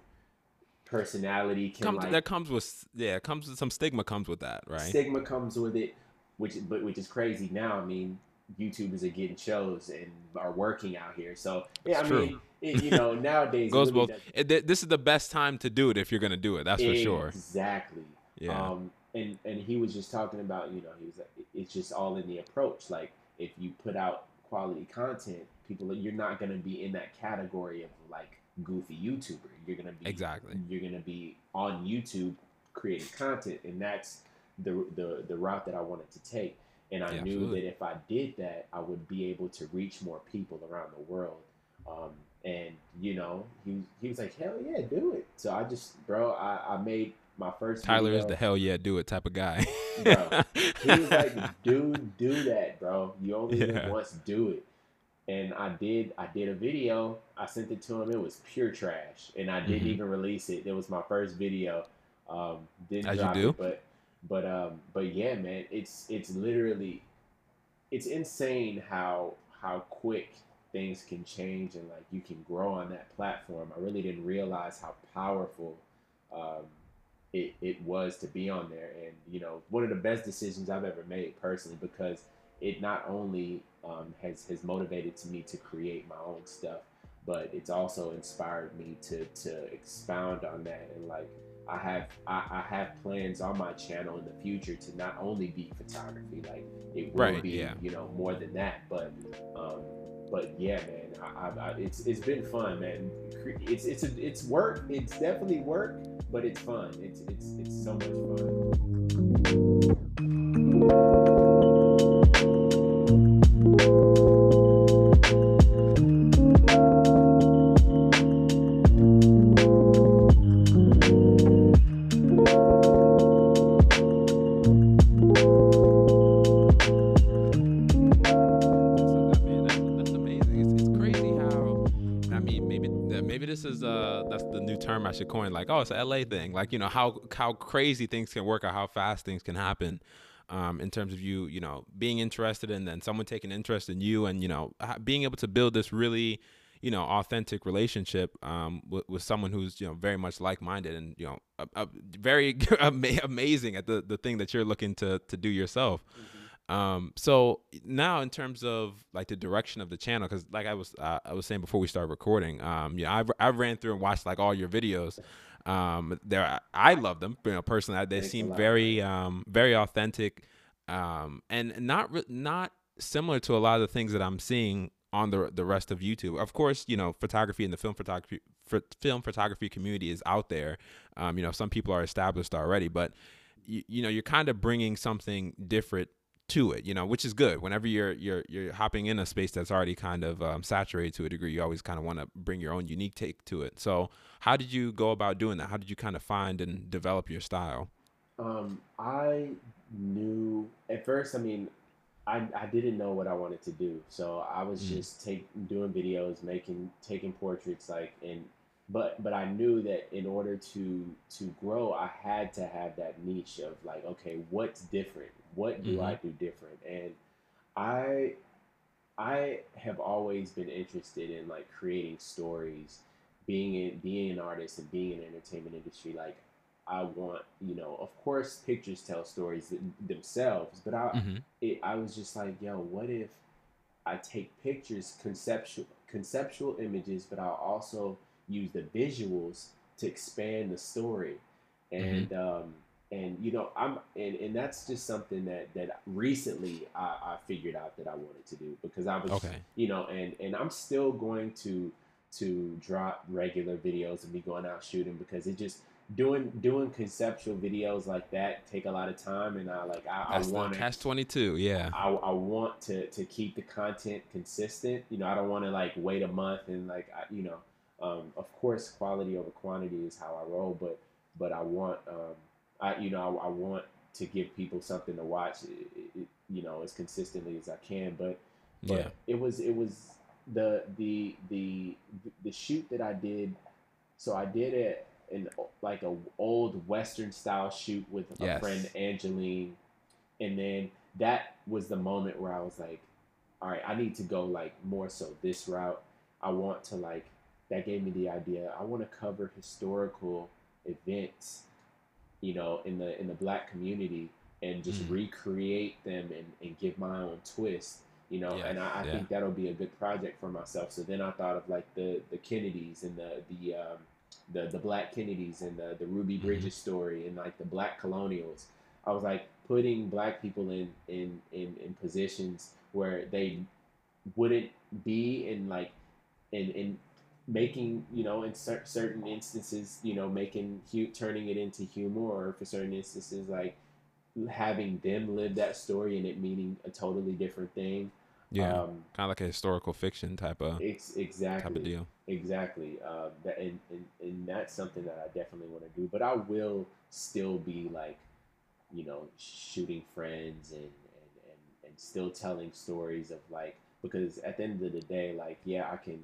personality can comes, like that comes with yeah it comes with some stigma comes with that right stigma comes with it which but which is crazy now i mean youtubers are getting shows and are working out here so yeah i mean it, you know, (laughs) nowadays goes really both. It, this is the best time to do it if you're going to do it. That's for sure. Exactly. Yeah. Um, and and he was just talking about, you know, he was like, it's just all in the approach. Like if you put out quality content, people, you're not going to be in that category of like goofy YouTuber. You're going to be exactly. You're going to be on YouTube creating content, and that's the the the route that I wanted to take. And I yeah, knew absolutely. that if I did that, I would be able to reach more people around the world. Um, and you know, he he was like, hell yeah, do it. So I just, bro, I, I made my first. Tyler video. is the hell yeah, do it type of guy. bro, (laughs) he was like, dude, do that, bro. You only yeah. live once, do it. And I did. I did a video. I sent it to him. It was pure trash, and I didn't mm-hmm. even release it. It was my first video. Um, didn't As drop you do. it, but but um, but yeah, man, it's it's literally, it's insane how how quick things can change and like you can grow on that platform. I really didn't realize how powerful um, it, it was to be on there. And, you know, one of the best decisions I've ever made personally because it not only um, has, has motivated to me to create my own stuff, but it's also inspired me to, to expound on that and like I have I, I, have plans on my channel in the future to not only be photography, like it will right, be yeah. you know more than that, but um, but yeah, man, I, I, it's it's been fun, man. It's it's a, it's work. It's definitely work, but it's fun. It's it's it's so much fun. Like, oh, it's a LA thing. Like, you know, how how crazy things can work or how fast things can happen. Um, in terms of you, you know, being interested and then someone taking interest in you and, you know, being able to build this really, you know, authentic relationship um, with, with someone who's, you know, very much like-minded and, you know, a, a very (laughs) amazing at the, the thing that you're looking to, to do yourself. Mm-hmm. Um, so now in terms of like the direction of the channel, because like I was uh, I was saying before we started recording, um, yeah, I I ran through and watched like all your videos. Um, there I love them, you know, personally. They Thanks seem very um very authentic, um, and not re- not similar to a lot of the things that I'm seeing on the the rest of YouTube. Of course, you know, photography and the film photography film photography community is out there. Um, you know, some people are established already, but you, you know, you're kind of bringing something different to it, you know, which is good. Whenever you're you're you're hopping in a space that's already kind of um, saturated to a degree, you always kind of want to bring your own unique take to it. So, how did you go about doing that? How did you kind of find and develop your style? Um, I knew at first. I mean, I I didn't know what I wanted to do, so I was mm. just take doing videos, making taking portraits, like and but but I knew that in order to to grow, I had to have that niche of like, okay, what's different? What do mm-hmm. I do different? And I I have always been interested in like creating stories, being in, being an artist and being in the entertainment industry. Like I want, you know, of course, pictures tell stories themselves, but I mm-hmm. it, I was just like, yo, what if I take pictures, conceptual conceptual images, but I'll also use the visuals to expand the story, Mm-hmm. and um, and you know I'm and, and that's just something that that recently I, I figured out that I wanted to do because I was Okay. you know and and I'm still going to to drop regular videos and be going out shooting because it just doing doing conceptual videos like that take a lot of time and I like I, I want catch twenty two. Yeah. I, I want to to keep the content consistent. You know, I don't want to like wait a month and like I, you know, um, of course, quality over quantity is how I roll. But but I want um, I you know I, I want to give people something to watch. It, it, you know, as consistently as I can. But but Yeah. it was it was the the the the shoot that I did. So I did it in like a old Western style shoot with a Yes. friend Angeline, and then that was the moment where I was like, all right, I need to go like more so this route. I want to like that gave me the idea. I want to cover historical events, you know, in the in the black community and just Mm. recreate them and, and give my own twist. You know, Yeah, and I, I yeah. think that'll be a good project for myself. So then I thought of like the the Kennedys and the the um, the the Black Kennedys and the the Ruby Mm-hmm. Bridges story and like the Black Colonials. I was like putting Black people in in in, in positions where they wouldn't be in like in in making you know in cer- certain instances you know making hu- turning it into humor or for certain instances like having them live that story and it meaning a totally different thing Yeah. um kind of like a historical fiction type of it's exactly type of deal. Exactly. Um, that and, and, and that's something that I definitely want to do. But I will still be like, you know, shooting friends and, and, and, and still telling stories of like because at the end of the day, like yeah, I can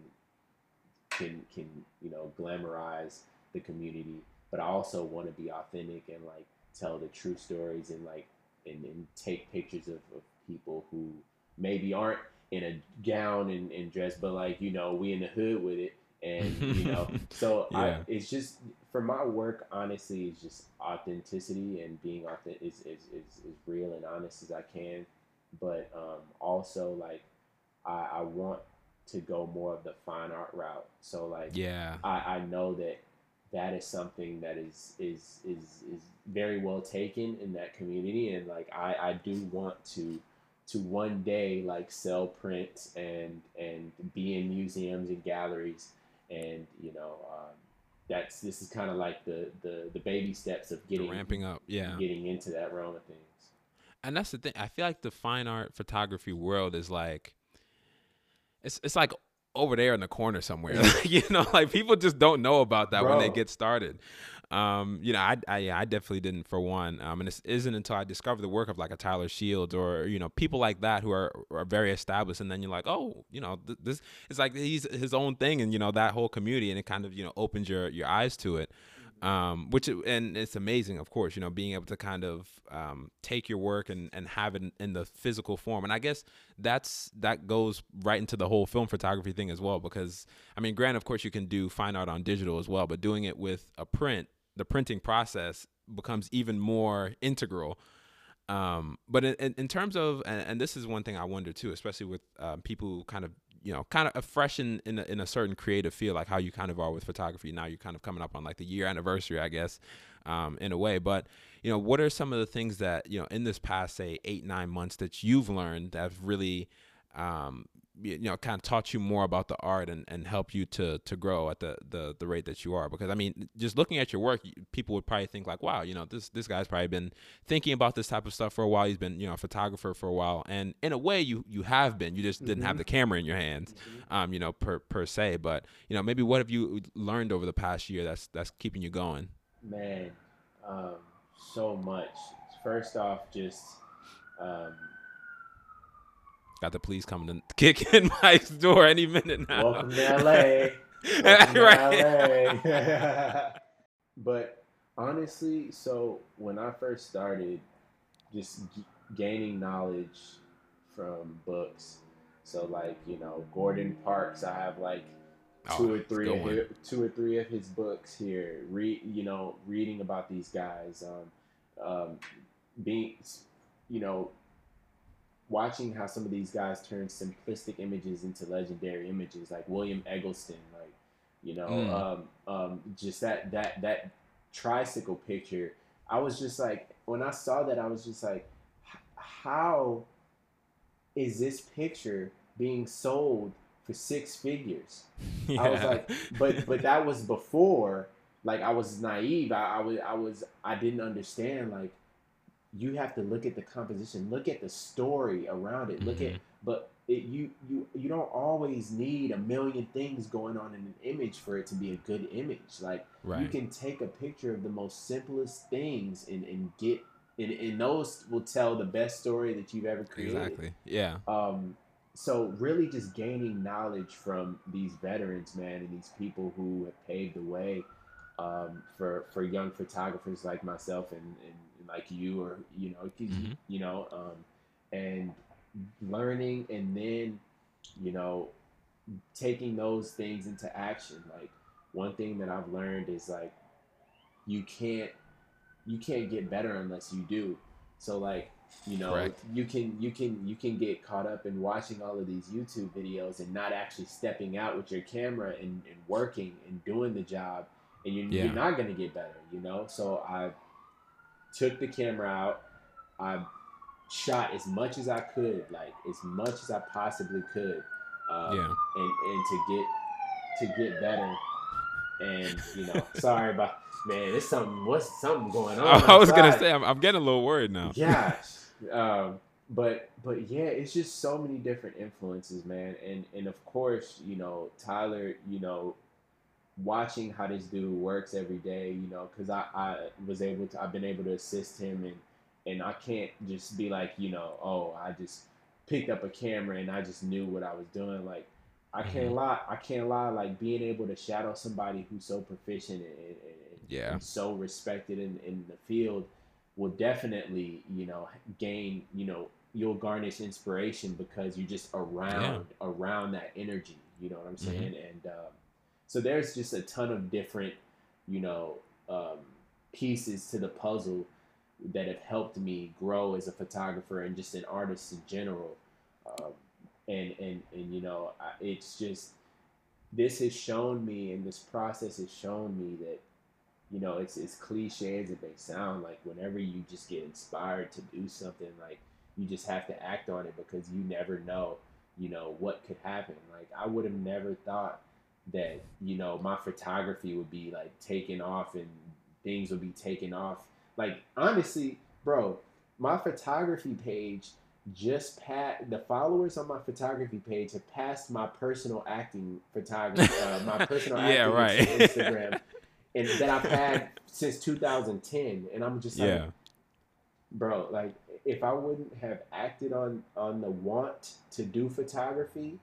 can can you know glamorize the community, but I also want to be authentic and like tell the true stories and like and, and take pictures of, of people who maybe aren't in a gown and, and dress, but like you know, we in the hood with it, and you know, (laughs) so I, it's just for my work. Honestly, it's just authenticity and being authentic is, is, is, is real and honest as I can, but um, also like I, I want to go more of the fine art route. So like Yeah. I, I know that that is something that is is is is very well taken in that community and like I, I do want to to one day like sell prints and and be in museums and galleries and you know um, that's this is kind of like the, the the baby steps of The getting ramping up. Yeah. getting into that realm of things and that's the thing. I feel like the fine art photography world is like, it's it's like over there in the corner somewhere. (laughs) you know, like people just don't know about that when they get started. Um, you know, I, I yeah, I definitely didn't for one. Um, and it isn't until I discovered the work of like a Tyler Shields or you know people like that who are are very established, and then you're like, oh, you know, th- this it's like he's his own thing, and you know that whole community, and it kind of you know opens your your eyes to it um, which and it's amazing, of course, you know, being able to kind of um, take your work and, and have it in, in the physical form. And I guess that's that goes right into the whole film photography thing as well, because I mean, granted, of course, you can do fine art on digital as well, but doing it with a print, the printing process becomes even more integral. Um, but in, in, terms of, and, and this is one thing I wonder too, especially with um, people kind of, you know, kind of a fresh in, in, a, in a certain creative field, like how you kind of are with photography. Now you're kind of coming up on like the year anniversary, I guess, um, in a way. But, you know, what are some of the things that, you know, in this past, say, eight, nine months that you've learned that have really, um, you know, kind of taught you more about the art and, and help you to to grow at the, the the rate that you are? Because I mean, just looking at your work, people would probably think like, wow, you know, this this guy's probably been thinking about this type of stuff for a while. He's been, you know, a photographer for a while, and in a way, you you have been. You just didn't have the camera in your hands, um, you know, per per se. But you know, maybe what have you learned over the past year that's that's keeping you going? Man, um, so much. First off, just um, Got the police coming to kick (laughs) in Mike's door any minute now. welcome to LA. (laughs) Welcome to. LA. (laughs) but honestly, so when I first started, just g- gaining knowledge from books. So like you know, Gordon Parks, I have like two Oh, or three of his, two or three of his books here. Read you know, reading about these guys, um, um, being you know, watching how some of these guys turn simplistic images into legendary images, like William Eggleston, like You know, mm. um, um, just that that that tricycle picture. I was just like, when I saw that, I was just like, how is this picture being sold for six figures? Yeah. (laughs) I was like, but but that was before. Like I was naive. I, I was I was I didn't understand. Like you have to look at the composition, look at the story around it, mm-hmm. look at but it, you you you don't always need a million things going on in an image for it to be a good image. Like right. you can take a picture of the most simplest things and, and get and, and those will tell the best story that you've ever created. Exactly. Yeah. Um so really just gaining knowledge from these veterans, man, and these people who have paved the way um, for for young photographers like myself and, and, like you or you know mm-hmm. you know um, and learning and then you know taking those things into action like one thing that i've learned is like you can't you can't get better unless you do so like you know Correct. you can you can you can get caught up in watching all of these youtube videos and not actually stepping out with your camera and, and working and doing the job and you're, yeah. you're not going to get better you know so i took the camera out i shot as much as I could, like as much as I possibly could. Um, yeah. And and to get to get better. And you know, (laughs) sorry about man, it's something. What's something going on? (laughs) I was gonna say I'm, I'm getting a little worried now. Gosh. (laughs) um, but but yeah, it's just so many different influences, man. And and of course, you know, Tyler, you know, watching how this dude works every day, you know, because I, I was able to, I've been able to assist him and and I can't just be like, you know, oh, I just picked up a camera and I just knew what I was doing. Like, I can't mm-hmm. lie. I can't lie. Like being able to shadow somebody who's so proficient and, and, yeah. and so respected in, in the field will definitely, you know, gain, you know, you'll garnish inspiration because you're just around yeah. around that energy. You know what I'm mm-hmm. saying? Mm-hmm. And um, so there's just a ton of different, you know, um, pieces to the puzzle that have helped me grow as a photographer and just an artist in general. Um, and, and, and, you know, it's just, this has shown me and this process has shown me that, you know, it's as cliche as it may sound, like whenever you just get inspired to do something, like you just have to act on it because you never know, you know, what could happen. Like I would have never thought that, you know, my photography would be like taken off and things would be taken off like honestly, bro, my photography page just passed the followers on my photography page have passed my personal acting photography, uh, (laughs) my personal yeah, acting right. Instagram, and that I've had since 2010. And I'm just like, yeah. bro, like if I wouldn't have acted on on the want to do photography,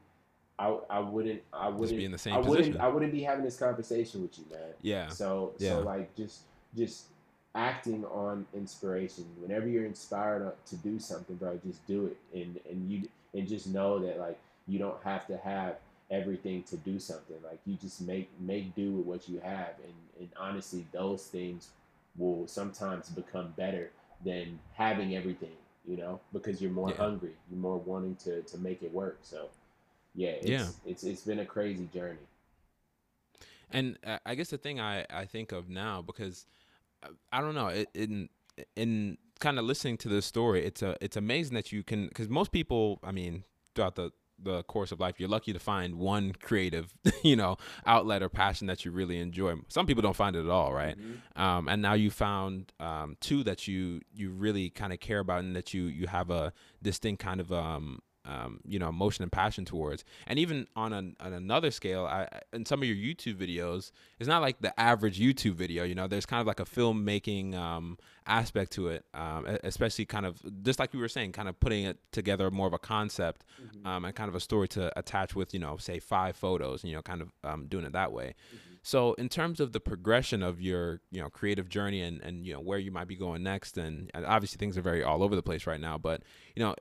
I, I wouldn't I wouldn't be in the same I position. wouldn't I wouldn't be having this conversation with you, man. Yeah. So yeah. so like just just acting on inspiration. Whenever you're inspired to do something, bro, just do it, and and you and just know that like you don't have to have everything to do something. Like you just make make do with what you have, and and honestly, those things will sometimes become better than having everything. You know, because you're more yeah. hungry, you're more wanting to to make it work. So, yeah, it's, yeah, it's it's been a crazy journey. And uh, I guess the thing I I think of now because I don't know. in in kind of listening to this story, it's a it's amazing that you can because most people, I mean, throughout the the course of life, you're lucky to find one creative, (laughs) you know, outlet or passion that you really enjoy. Some people don't find it at all, right? mm-hmm. um, and now you found um, two that you you really kind of care about and that you you have a distinct kind of um, um, you know, emotion and passion towards. And even on, an, on another scale, I, in some of your YouTube videos, it's not like the average YouTube video. You know, there's kind of like a filmmaking um, aspect to it, um, especially kind of just like we were saying, kind of putting it together more of a concept mm-hmm. Um, and kind of a story to attach with, you know, say five photos. You know, kind of um, doing it that way. Mm-hmm. So in terms of the progression of your, you know, creative journey and, and you know where you might be going next, and obviously things are very all over the place right now, but you know,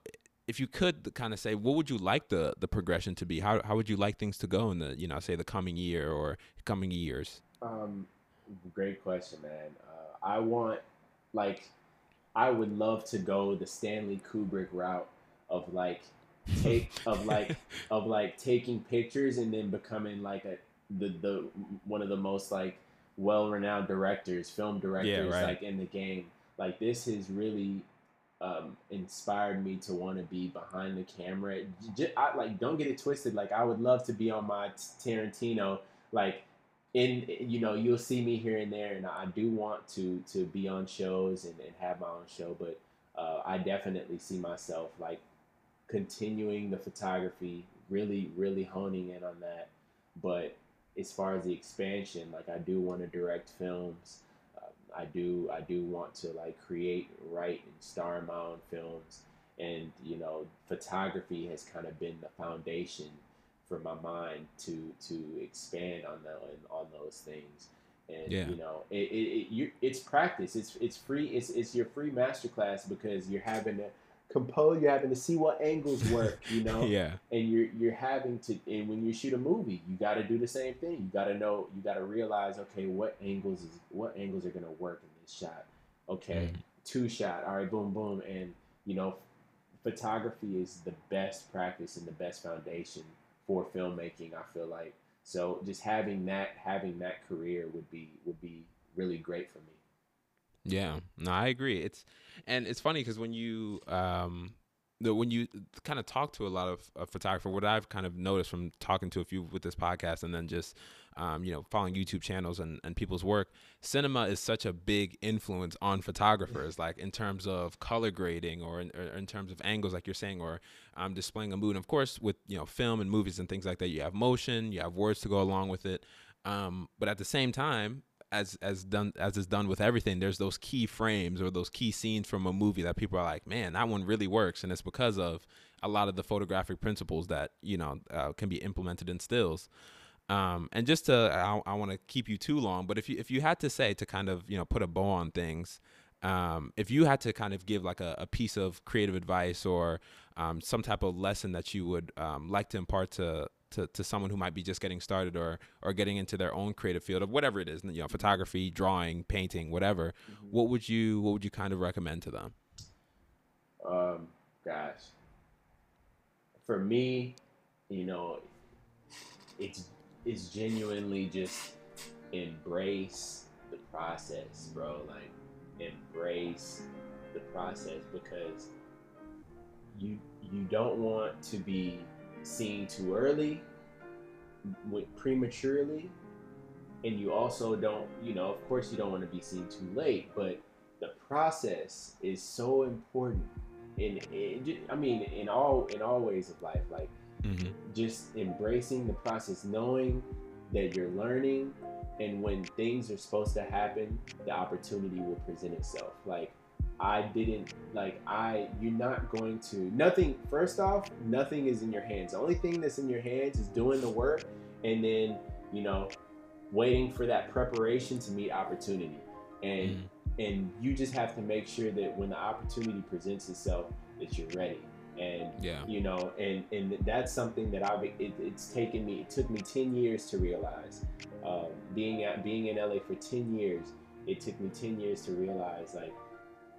if you could kind of say what would you like the the progression to be how, how would you like things to go in the you know say the coming year or coming years um great question man uh, i want like i would love to go the stanley kubrick route of like take of like (laughs) of like taking pictures and then becoming like a the the one of the most like well-renowned directors, film directors, yeah, right. like in the game. Like this has really um, inspired me to want to be behind the camera. Just, I, like, don't get it twisted. Like, I would love to be on my Tarantino. Like, in you know, you'll see me here and there, and I do want to to be on shows and, and have my own show. But uh, I definitely see myself like continuing the photography, really, really honing in on that. But as far as the expansion, like I do want to direct films. I do I do want to like create, write, and star in my own films. And you know, photography has kind of been the foundation for my mind to to expand on that on those things. And yeah. you know, it, it, it you, it's practice. It's it's free. It's it's your free masterclass because you're having to compose you're having to see what angles work you know? (laughs) Yeah. And you're you're having to and when you shoot a movie you got to do the same thing. You got to know you got to realize okay what angles is what angles are going to work in this shot. Okay mm. two shot all right boom boom. And you know photography is the best practice and the best foundation for filmmaking i feel like. So just having that having that career would be would be really great for me yeah, no, I agree. It's and it's funny because when you um the, when you kind of talk to a lot of uh, photographer, what I've kind of noticed from talking to a few with this podcast and then just um, you know following YouTube channels and, and people's work, cinema is such a big influence on photographers, like in terms of color grading or in, or in terms of angles, like you're saying, or um, displaying a mood. And of course, with you know film and movies and things like that, you have motion, you have words to go along with it. Um, but at the same time, as as done as is done with everything there's those key frames or those key scenes from a movie that people are like man that one really works. And it's because of a lot of the photographic principles that you know uh, can be implemented in stills. Um, and just to i, I want to keep you too long but if you if you had to say to kind of you know put a bow on things um, if you had to kind of give like a, a piece of creative advice or um, some type of lesson that you would um, like to impart to to, to someone who might be just getting started or or getting into their own creative field of whatever it is, you know, photography, drawing, painting, whatever, mm-hmm. what would you what would you kind of recommend to them? Um, gosh, for me, you know, it's it's genuinely just embrace the process, bro. Like embrace the process because you you don't want to be seen too early, prematurely, and you also don't, you know, of course, you don't want to be seen too late, but the process is so important. In, in I mean, in all in all ways of life, like mm-hmm. just embracing the process, knowing that you're learning, and when things are supposed to happen, the opportunity will present itself. Like I didn't like I you're not going to nothing first off, nothing is in your hands. The only thing that's in your hands is doing the work and then, you know, waiting for that preparation to meet opportunity. And mm. and you just have to make sure that when the opportunity presents itself that you're ready. And yeah. you know, and and that's something that I've it, it's taken me it took me 10 years to realize. Um, being at being in LA for 10 years, it took me 10 years to realize like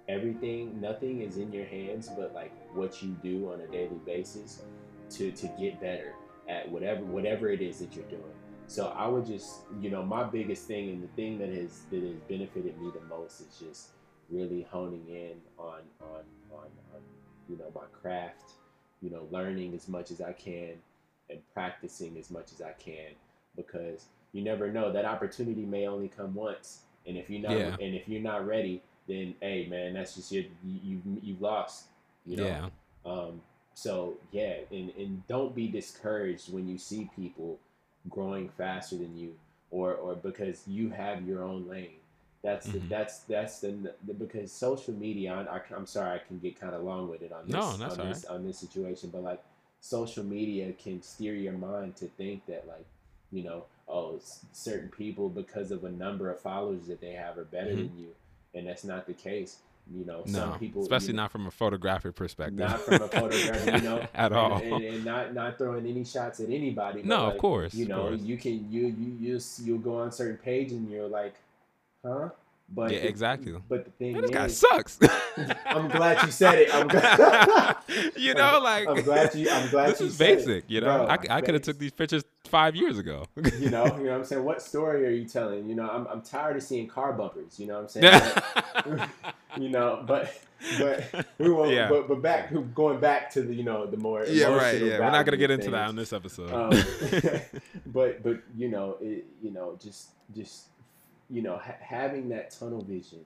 everything nothing is in your hands but like what you do on a daily basis to to get better at whatever whatever it is that you're doing so i would just you know my biggest thing and the thing that has that has benefited me the most is just really honing in on on on, on you know my craft you know learning as much as i can and practicing as much as i can because you never know that opportunity may only come once and if you're not yeah. and if you're not ready then hey man, that's just your you you you've lost. You know. Yeah. Um, so yeah, and and don't be discouraged when you see people growing faster than you, or or because you have your own lane. That's mm-hmm. the, that's that's the, the, because social media. I, I, am sorry, I can get kind of long with it on this no, on this right. on this situation, but like social media can steer your mind to think that like you know oh certain people because of a number of followers that they have are better mm-hmm. than you and that's not the case. You know, no, some people, especially you know, not from a photographic perspective, not from a photographic, you (laughs) know, at all, and, and, and, not not throwing any shots at anybody. No, like, of course, you know, course. you can you you you you'll go on certain page and you're like, huh, But yeah, exactly. But the thing Man, this is, guy sucks. (laughs) I'm glad you said it. I'm glad. (laughs) you know, like I'm glad you. I'm glad this you is said it. basic. You know, Bro, I, I could have took these pictures five years ago. You know, you know what I'm saying? What story are you telling? You know, I'm, I'm tired of seeing car bumpers. You know what I'm saying? Like, (laughs) you know, but but we won't. Yeah. But, but back going back to the you know the more yeah, right. Yeah, we're not gonna get into that on this episode. Um, but but you know it, you know just just you know ha- having that tunnel vision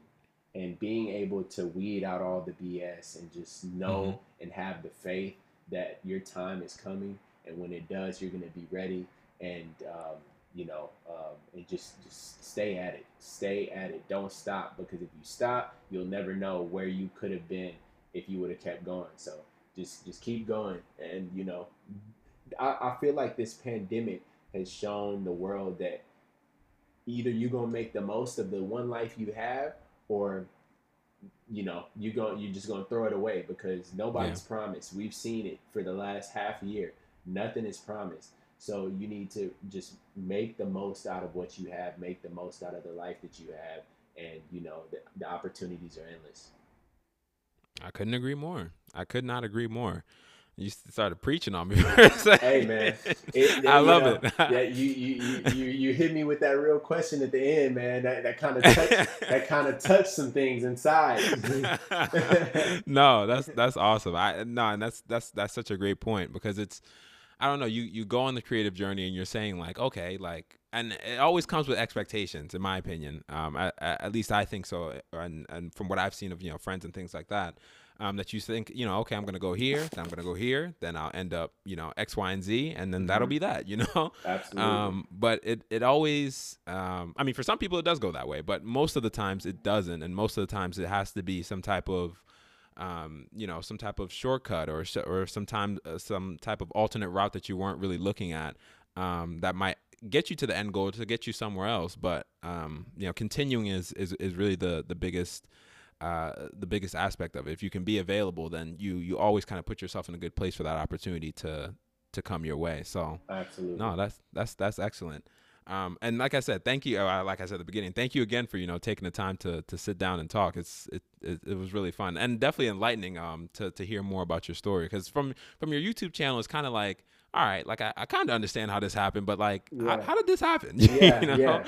and being able to weed out all the BS and just know Mm-hmm. and have the faith that your time is coming and when it does you're gonna be ready and um, you know um, and just just stay at it. Stay at it. Don't stop because if you stop you'll never know where you could have been if you would have kept going. So just just keep going and you know I, I feel like this pandemic has shown the world that either you're gonna make the most of the one life you have or you know you go you're just gonna throw it away because nobody's promised. We've seen it for the last half year. Nothing is promised. So you need to just make the most out of what you have make the most out of the life that you have and you know the, the opportunities are endless. I couldn't agree more. I could not agree more. You started preaching on me. for a second. Hey, man. It- (laughs) I love know, it. yeah, you, you you you hit me with that real question at the end, man. That that kind of touched (laughs) that kind of touched some things inside. (laughs) no, that's that's awesome. I no, and that's that's that's such a great point because it's I don't know, you you go on the creative journey and you're saying like, okay, like and it always comes with expectations in my opinion. Um at, at least I think so and and from what I've seen of, you know, friends and things like that. Um, that you think, you know, okay, I'm gonna go here, then I'm gonna go here, then I'll end up, you know, X, Y, and Z, and then that'll Mhm. be that, (laughs) you know. Absolutely. Um, but it it always, um, I mean, for some people it does go that way, but most of the times it doesn't, and most of the times it has to be some type of, um, you know, some type of shortcut or sh- or sometime uh, some type of alternate route that you weren't really looking at, um, that might get you to the end goal to get you somewhere else. But um, you know, continuing is is is really the the biggest. Uh, the biggest aspect of it. If you can be available, then you you always kind of put yourself in a good place for that opportunity to to come your way. So Absolutely. no, that's that's that's excellent. Um, and like I said, thank you. Uh, like I said at the beginning, thank you again for you know taking the time to to sit down and talk. It's it it, it was really fun and definitely enlightening. Um, to to hear more about your story because from from your YouTube channel, it's kind of like all right, like I, I kind of understand how this happened, but like how, how did this happen? (laughs) Yeah, You know? yeah,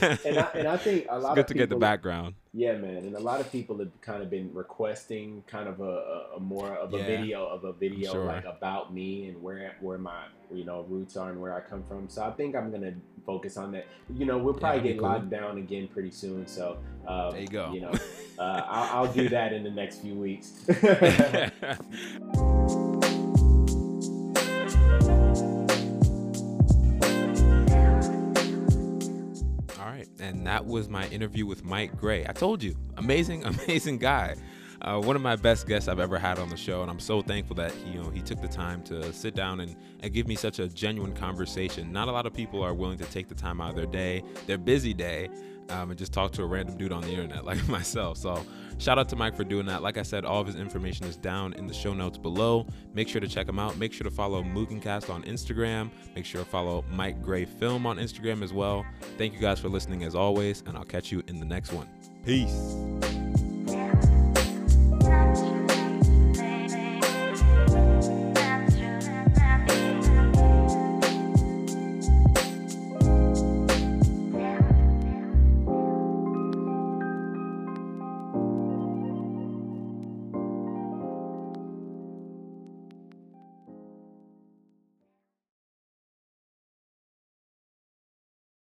yeah. (laughs) And I, and I think a it's lot good of to people, get the background. Yeah, man, and a lot of people have kind of been requesting kind of a, a, more of a Yeah. video of a video Sure. like about me and where where my you know roots are and where I come from. So I think I'm gonna focus on that. You know, we'll probably that'd get cool. locked down again pretty soon. So um, There you go. You know, uh, I'll, I'll do that in the next few weeks. (laughs) and that was my interview with Mike Gray. I told you, amazing, (laughs) amazing guy. Uh, one of my best guests I've ever had on the show, and I'm so thankful that he, you know he took the time to sit down and, and give me such a genuine conversation. Not a lot of people are willing to take the time out of their day, their busy day, um, and just talk to a random dude on the internet (laughs) like myself. So shout out to Mike for doing that. Like I said, all of his information is down in the show notes below. Make sure to check him out. Make sure to follow Mugencast on Instagram. Make sure to follow Mike Gray Film on Instagram as well. Thank you guys for listening as always, and I'll catch you in the next one. Peace.